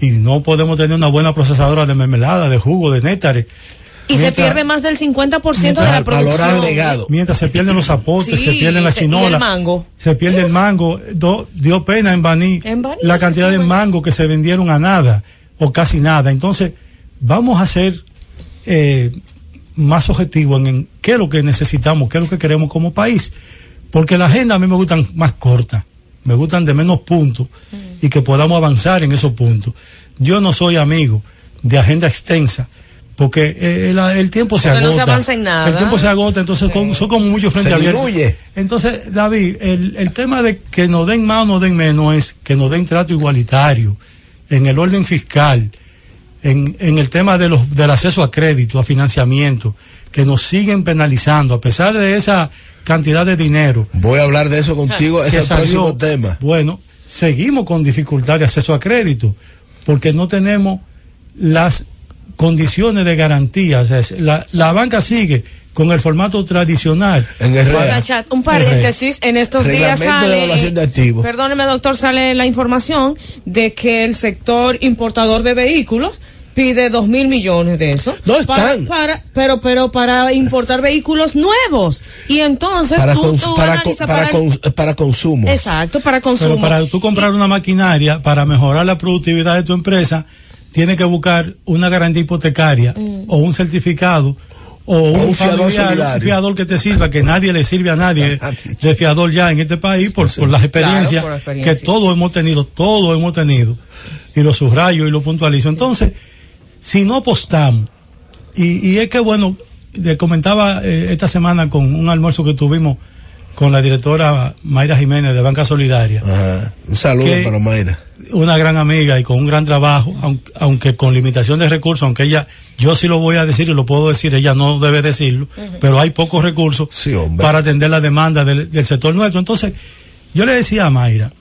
y no podemos tener una buena procesadora de mermelada, de jugo, de néctares, Y se pierde más del 50% de la producción. Valor agregado. Mientras se pierden los apotes, se pierden las chinolas. el mango. Se pierde el mango. dio pena en Baní, la cantidad de mango que se vendieron a nada o casi nada. Entonces, vamos a ser eh, más objetivos en, qué es lo que necesitamos, qué es lo que queremos como país. Porque la agenda a mí me gustan más corta, me gustan de menos puntos y que podamos avanzar en esos puntos. Yo no soy amigo de agenda extensa porque eh, el, tiempo se agota. No se avanza en nada. El tiempo se agota, entonces son como muchos frente abiertos. Entonces, David, el, el tema de que nos den más o nos den menos es que nos den trato igualitario en el orden fiscal, en, en el tema de los, del acceso a crédito, a financiamiento, que nos siguen penalizando, a pesar de esa cantidad de dinero. Voy a hablar de eso contigo, es el próximo tema. Bueno, seguimos con dificultad de acceso a crédito, porque no tenemos las condiciones de garantía. la, la banca sigue con el formato tradicional. En el un paréntesis, en estos días sale, eh, perdóneme doctor, sale la información de que el sector importador de vehículos pide dos mil millones de eso. No están. Para, pero, pero para importar vehículos nuevos. Y entonces para, tú, para, para, consumo. Exacto, para consumo. Pero para tú comprar una maquinaria para mejorar la productividad de tu empresa, tiene que buscar una garantía hipotecaria mm. o un certificado o, un, fiador, que te sirva, que nadie le sirve a nadie de fiador ya en este país por, por las experiencias que todos hemos tenido, todos hemos tenido, y lo subrayo y lo puntualizo. Entonces, si no apostamos, y, es que bueno, le comentaba eh, esta semana con un almuerzo que tuvimos con la directora Mayra Jiménez de Banca Solidaria. Un saludo para Mayra. Una gran amiga y con un gran trabajo, aunque, con limitación de recursos, aunque ella, yo sí lo voy a decir y lo puedo decir, ella no debe decirlo, pero hay pocos recursos para atender la demanda del, sector nuestro. Entonces, yo le decía a Mayra,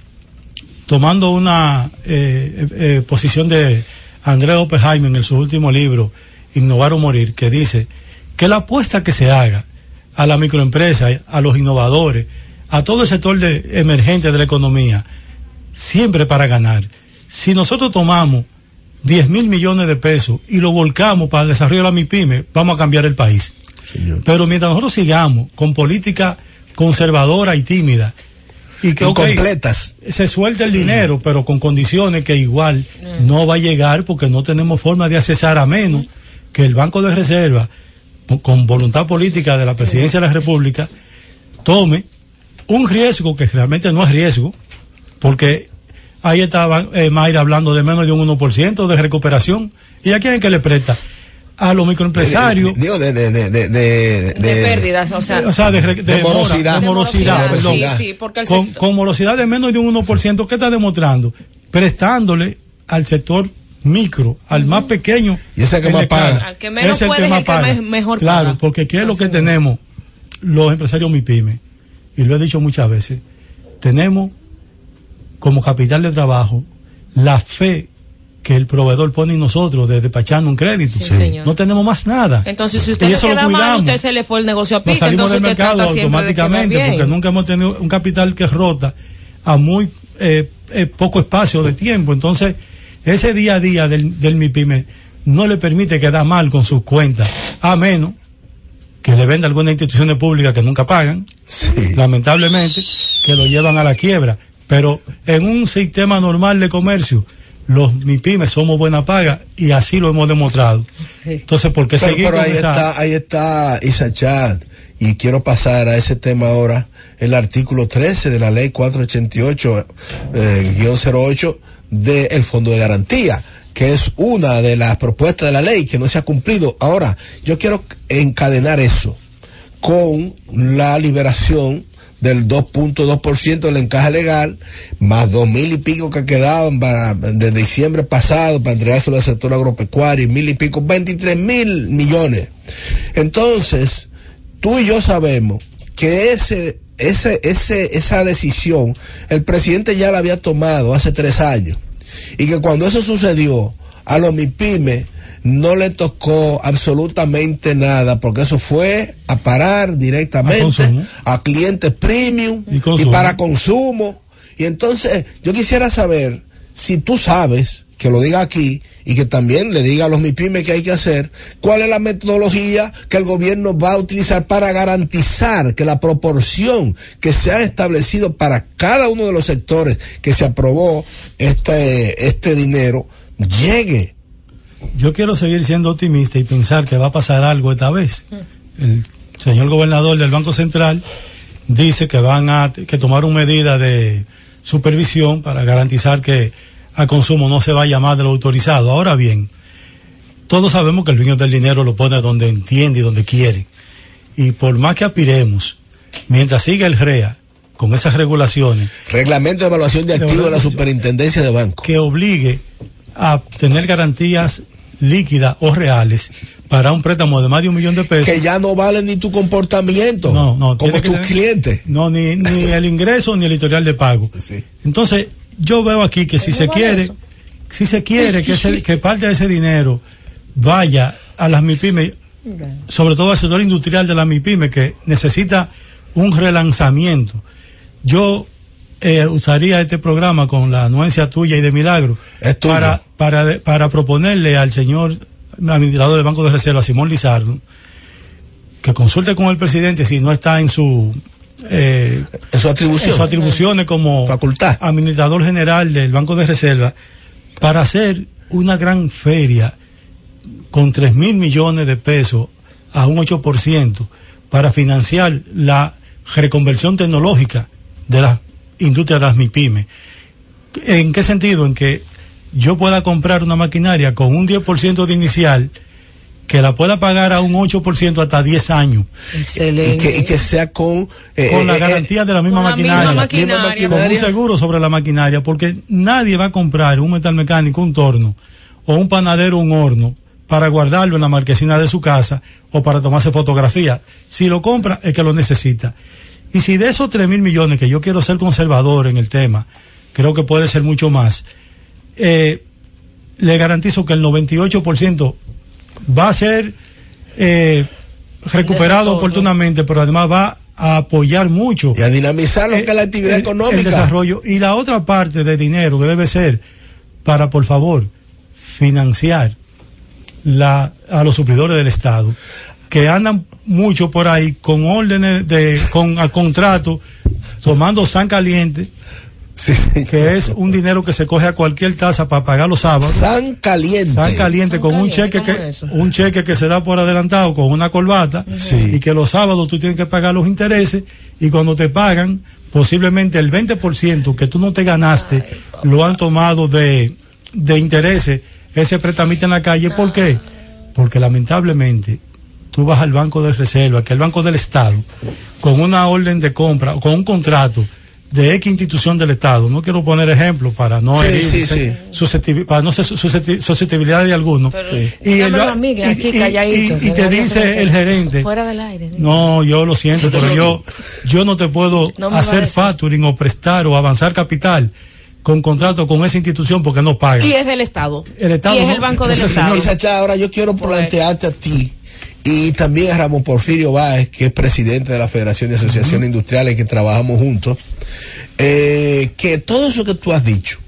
tomando una eh, eh, posición de Andrés Oppenheimer en su último libro, Innovar o Morir, que dice que la apuesta que se haga a la microempresa, a los innovadores, a todo el sector de, emergente de la economía, siempre para ganar. Si nosotros tomamos 10 mil millones de pesos y lo volcamos para el desarrollo de la MIPYME, vamos a cambiar el país. Pero mientras nosotros sigamos con política conservadora y tímida, y que completas. se suelta el dinero, pero con condiciones que igual no va a llegar porque no tenemos forma de accesar a menos que el Banco de Reserva con voluntad política de la presidencia de la República, tome un riesgo que realmente no es riesgo, porque ahí estaba eh, Mayra hablando de menos de un 1% de recuperación. ¿Y a quién es que le presta? A los microempresarios. Digo, de, de, de, de, de, pérdidas, o sea, o sea de, morosidad. De morosidad, perdón. Sí, sí, porque con, con morosidad de menos de un 1%, ¿qué está demostrando? Prestándole al sector micro, al más pequeño. Y ese que más paga. Al que menos es que más paga. mejor claro, porque ¿qué es lo que tenemos los empresarios MIPYME? Y lo he dicho muchas veces. Tenemos como capital de trabajo la fe que el proveedor pone en nosotros de despachando un crédito. No tenemos más nada. Entonces, si usted se queda mal, usted se le fue el negocio a pique, Nos salimos del mercado automáticamente porque nunca hemos tenido un capital que rota a muy eh, eh, poco espacio de tiempo. Entonces, ese día a día del, del MIPYME no le permite quedar mal con sus cuentas, a menos que le venda alguna instituciones públicas que nunca pagan, lamentablemente, que lo llevan a la quiebra. Pero en un sistema normal de comercio, los MIPIMES somos buena paga y así lo hemos demostrado. Entonces, ¿por qué seguir pero ahí está, ahí está Isachat, y quiero pasar a ese tema ahora, el artículo 13 de la ley 488-08 eh, del Fondo de Garantía, que es una de las propuestas de la ley que no se ha cumplido. Ahora, yo quiero encadenar eso con la liberación del 2.2% del encaje legal, más dos mil y pico que quedaban para, de diciembre pasado para entregárselo al sector agropecuario, y mil y pico, 23 mil millones. Entonces, tú y yo sabemos que ese, ese, ese, esa decisión el presidente ya la había tomado hace tres años y que cuando eso sucedió a los MIPIMES no le tocó absolutamente nada porque eso fue a parar directamente a, clientes premium y, para consumo y entonces yo quisiera saber si tú sabes que lo diga aquí y que también le diga a los MIPIMES que hay que hacer, cuál es la metodología que el gobierno va a utilizar para garantizar que la proporción que se ha establecido para cada uno de los sectores que se aprobó este, este dinero llegue. Yo quiero seguir siendo optimista y pensar que va a pasar algo esta vez. El señor gobernador del Banco Central dice que van a que tomar una medida de supervisión para garantizar que a consumo no se vaya más de lo autorizado. Ahora bien, todos sabemos que el dueño del dinero lo pone donde entiende y donde quiere. Y por más que aspiremos, mientras siga el REA con esas regulaciones. Reglamento de evaluación de activos de la superintendencia de banco. Que obligue a tener garantías líquidas o reales para un préstamo de más de un millón de pesos. Que ya no vale ni tu comportamiento no, no, como tus clientes. No, ni, ni el ingreso ni el historial de pago. Entonces, yo veo aquí que si se quiere, si se quiere que, que parte de ese dinero vaya a las MIPIMES, sobre todo al sector industrial de las MIPIMES, que necesita un relanzamiento. Yo eh, usaría este programa con la anuencia tuya y de Milagro para, para, para proponerle al señor administrador del Banco de Reserva, Simón Lizardo, que consulte con el presidente si no está en su eh, en su atribución. sus atribuciones como facultad. administrador general del Banco de Reserva para hacer una gran feria con 3 mil millones de pesos a un 8% para financiar la reconversión tecnológica de las industrias de las MIPIMES. ¿En qué sentido? En que yo pueda comprar una maquinaria con un 10% de inicial que la pueda pagar a un 8% hasta 10 años. Excelente. Y que, sea con... Eh, con la eh, garantía eh, de la misma, maquinaria, Con un seguro sobre la maquinaria, porque nadie va a comprar un metal mecánico, un torno, o un panadero, un horno, para guardarlo en la marquesina de su casa o para tomarse fotografía. Si lo compra, es que lo necesita. Y si de esos 3 mil millones, que yo quiero ser conservador en el tema, creo que puede ser mucho más, le garantizo que el 98% va a ser eh, recuperado oportunamente, pero además va a apoyar mucho. Y a dinamizar lo que es la actividad económica. El desarrollo. Y la otra parte de dinero que debe ser para, por favor, financiar la, a los suplidores del Estado, que andan mucho por ahí con órdenes de, con a contrato, tomando san caliente que es un dinero que se coge a cualquier tasa para pagar los sábados. San caliente. San caliente con un cheque que un cheque que se da por adelantado con una corbata y que los sábados tú tienes que pagar los intereses y cuando te pagan posiblemente el 20% que tú no te ganaste lo han tomado de, de intereses ese prestamista en la calle. ¿Por qué? Porque lamentablemente tú vas al banco de reserva, que es el banco del Estado, con una orden de compra, con un contrato de X institución del Estado. No quiero poner ejemplos para no sí, sí, para no ser susceptibilidad de alguno. y, y, te dice el gerente. Fuera del aire. No, yo lo siento, pero yo, yo no te puedo hacer factoring o prestar o avanzar capital con contrato con esa institución porque no paga. Y es del Estado. El Estado y es el Banco del Estado. ahora yo quiero plantearte a ti y también a Ramón Porfirio Báez, que es presidente de la Federación de Asociaciones Industriales que trabajamos juntos, eh, que todo eso que tú has dicho,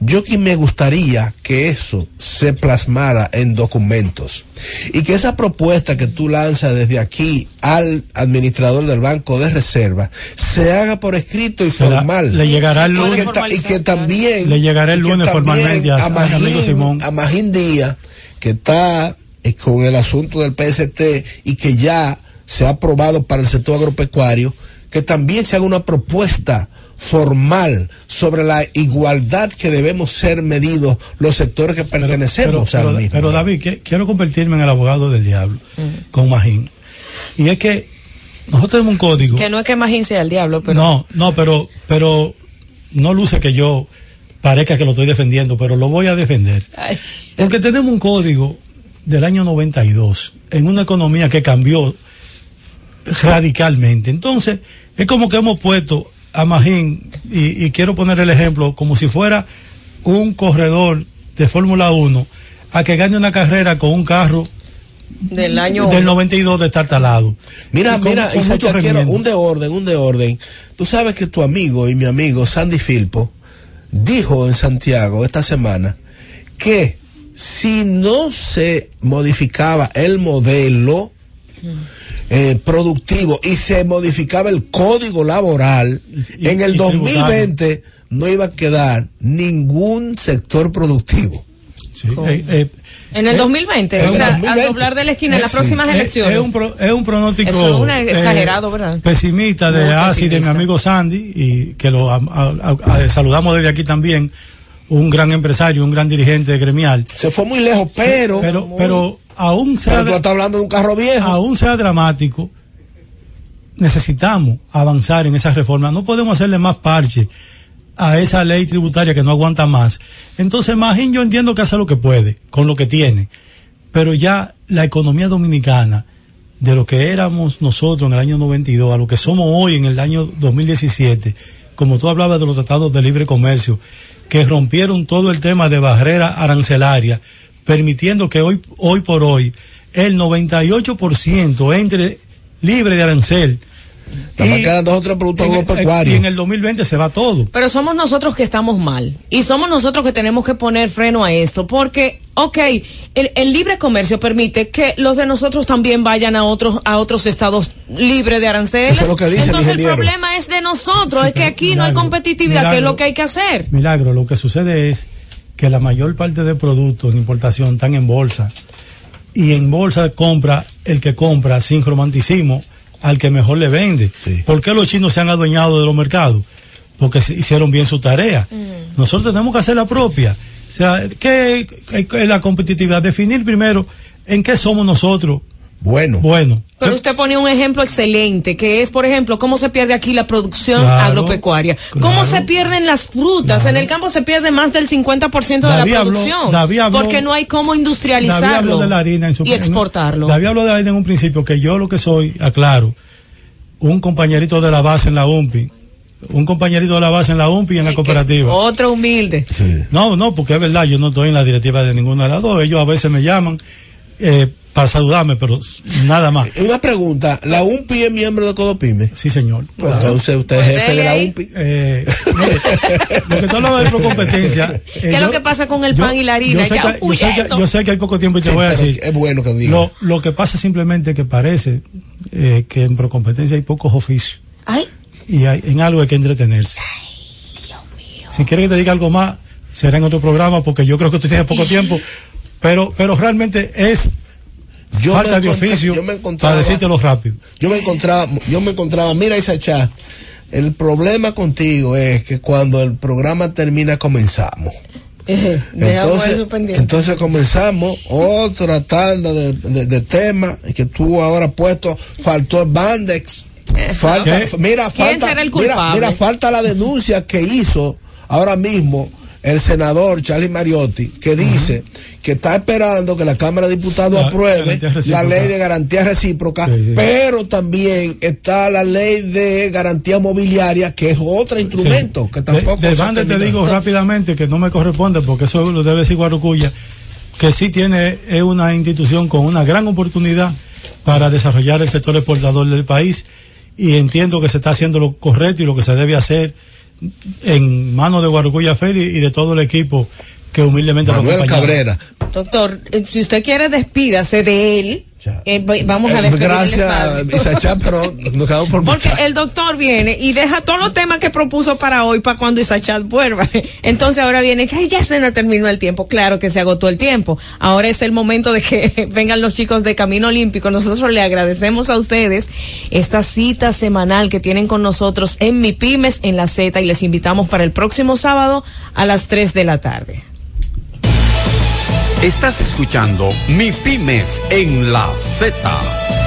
yo que me gustaría que eso se plasmara en documentos y que esa propuesta que tú lanzas desde aquí al administrador del Banco de Reserva se haga por escrito y formal. Le llegará el lunes. Y que, también. Le llegará el lunes formalmente a, a, Simón. A Magín Díaz, que está con el asunto del PST y que ya se ha aprobado para el sector agropecuario, que también se haga una propuesta formal sobre la igualdad que debemos ser medidos los sectores que pertenecemos pero, pero, Pero David, quiero convertirme en el abogado del diablo con Magín. Y es que nosotros tenemos un código. Que no es que Magín sea el diablo, pero. No, no, pero, pero no luce que yo parezca que lo estoy defendiendo, pero lo voy a defender. Porque tenemos un código del año 92 en una economía que cambió radicalmente. Entonces, es como que hemos puesto a Magín, y, quiero poner el ejemplo, como si fuera un corredor de Fórmula 1 a que gane una carrera con un carro del año del 92 de estar talado. Mira, mira, quiero un de orden, un de orden. Tú sabes que tu amigo y mi amigo Sandy Filpo dijo en Santiago esta semana que si no se modificaba el modelo eh, productivo y se modificaba el código laboral, en el 2020 no iba a quedar ningún sector productivo. Eh, eh, en el 2020, o sea, al doblar de la esquina en las próximas elecciones. Es, un, es un pronóstico exagerado, ¿verdad? pesimista de ASI, de mi amigo Sandy, y que lo saludamos desde aquí también un gran empresario, un gran dirigente gremial. Se fue muy lejos, pero. pero, pero aún sea. Pero tú hablando de un carro viejo. Aún sea dramático, necesitamos avanzar en esa reforma. No podemos hacerle más parche a esa ley tributaria que no aguanta más. Entonces, Magín yo entiendo que hace lo que puede, con lo que tiene. Pero ya la economía dominicana, de lo que éramos nosotros en el año 92 a lo que somos hoy en el año 2017, como tú hablabas de los tratados de libre comercio, que rompieron todo el tema de barrera arancelaria, permitiendo que hoy, hoy por hoy el 98% entre libre de arancel. Y, quedan dos otros productos agropecuarios. Y en el 2020 se va todo. Pero somos nosotros que estamos mal. Y somos nosotros que tenemos que poner freno a esto. Porque, ok, el, libre comercio permite que los de nosotros también vayan a otros, a otros estados libres de aranceles. Entonces el problema es de nosotros. es que aquí no hay competitividad, que es lo que hay que hacer. Milagro, lo que sucede es que la mayor parte de productos en importación están en bolsa y en bolsa compra el que compra sin romanticismo al que mejor le vende. ¿Por qué los chinos se han adueñado de los mercados? Porque hicieron bien su tarea. Mm. Nosotros tenemos que hacer la propia. O sea, ¿qué es la competitividad? Definir primero en qué somos nosotros bueno. Bueno. Pero usted pone un ejemplo excelente, que es, por ejemplo, cómo se pierde aquí la producción agropecuaria. Cómo se pierden las frutas. En el campo se pierde más del 50% de la producción. porque no hay cómo industrializarlo de la harina y exportarlo. David habló de la harina en un principio, que yo lo que soy, aclaro, un compañerito de la base en la UMPI, un compañerito de la base en la UMPI y en la cooperativa. Otro humilde. No, no, porque es verdad, yo no estoy en la directiva de ninguna de las dos. Ellos a veces me llaman eh, para saludarme, pero nada más. Una pregunta, ¿la UMPI es miembro de Codopime? Sí, señor. Pues entonces usted es jefe de la UMPI. Eh, lo que tú hablabas de procompetencia. ¿Qué es lo que pasa con el pan y la harina? Yo sé, que, yo, sé que, hay poco tiempo y te voy a decir. Es bueno que diga. Lo, lo que pasa simplemente que parece eh, que en procompetencia hay pocos oficios. Ay. Y hay, en algo hay que entretenerse. Ay, Dios mío. Si quieres que te diga algo más, será en otro programa porque yo creo que tú tienes poco tiempo. Pero, pero realmente es yo falta de oficio yo me encontraba, para decírtelo rápido. Yo me encontraba, yo me encontraba, mira Isacha, el problema contigo es que cuando el programa termina comenzamos. entonces, entonces comenzamos otra tanda de, de, temas que tú ahora has puesto, faltó el Bandex. Falta, mira, falta, mira, mira, falta la denuncia que hizo ahora mismo el senador Charlie Mariotti, que dice que está esperando que la Cámara de Diputados apruebe la ley de garantía recíproca, pero también está la ley de garantía mobiliaria, que es otro instrumento que tampoco. De, de te digo rápidamente que no me corresponde, porque eso lo debe decir Guarucuya, que sí tiene es una institución con una gran oportunidad para desarrollar el sector exportador del país y entiendo que se está haciendo lo correcto y lo que se debe hacer en manos de Guarucuya Feli y de todo el equipo que humildemente Manuel Cabrera. Doctor, eh, si usted quiere despídase de él. Eh, vamos a eh, Gracias, Isacha, pero nos quedamos por Porque el doctor viene y deja todos los temas que propuso para hoy, para cuando Isacha vuelva. Entonces ahora viene que ya se nos terminó el tiempo. Claro que se agotó el tiempo. Ahora es el momento de que vengan los chicos de Camino Olímpico. Nosotros le agradecemos a ustedes esta cita semanal que tienen con nosotros en Mi Pymes en la Z y les invitamos para el próximo sábado a las 3 de la tarde. Estás escuchando Mi Pymes en la Z.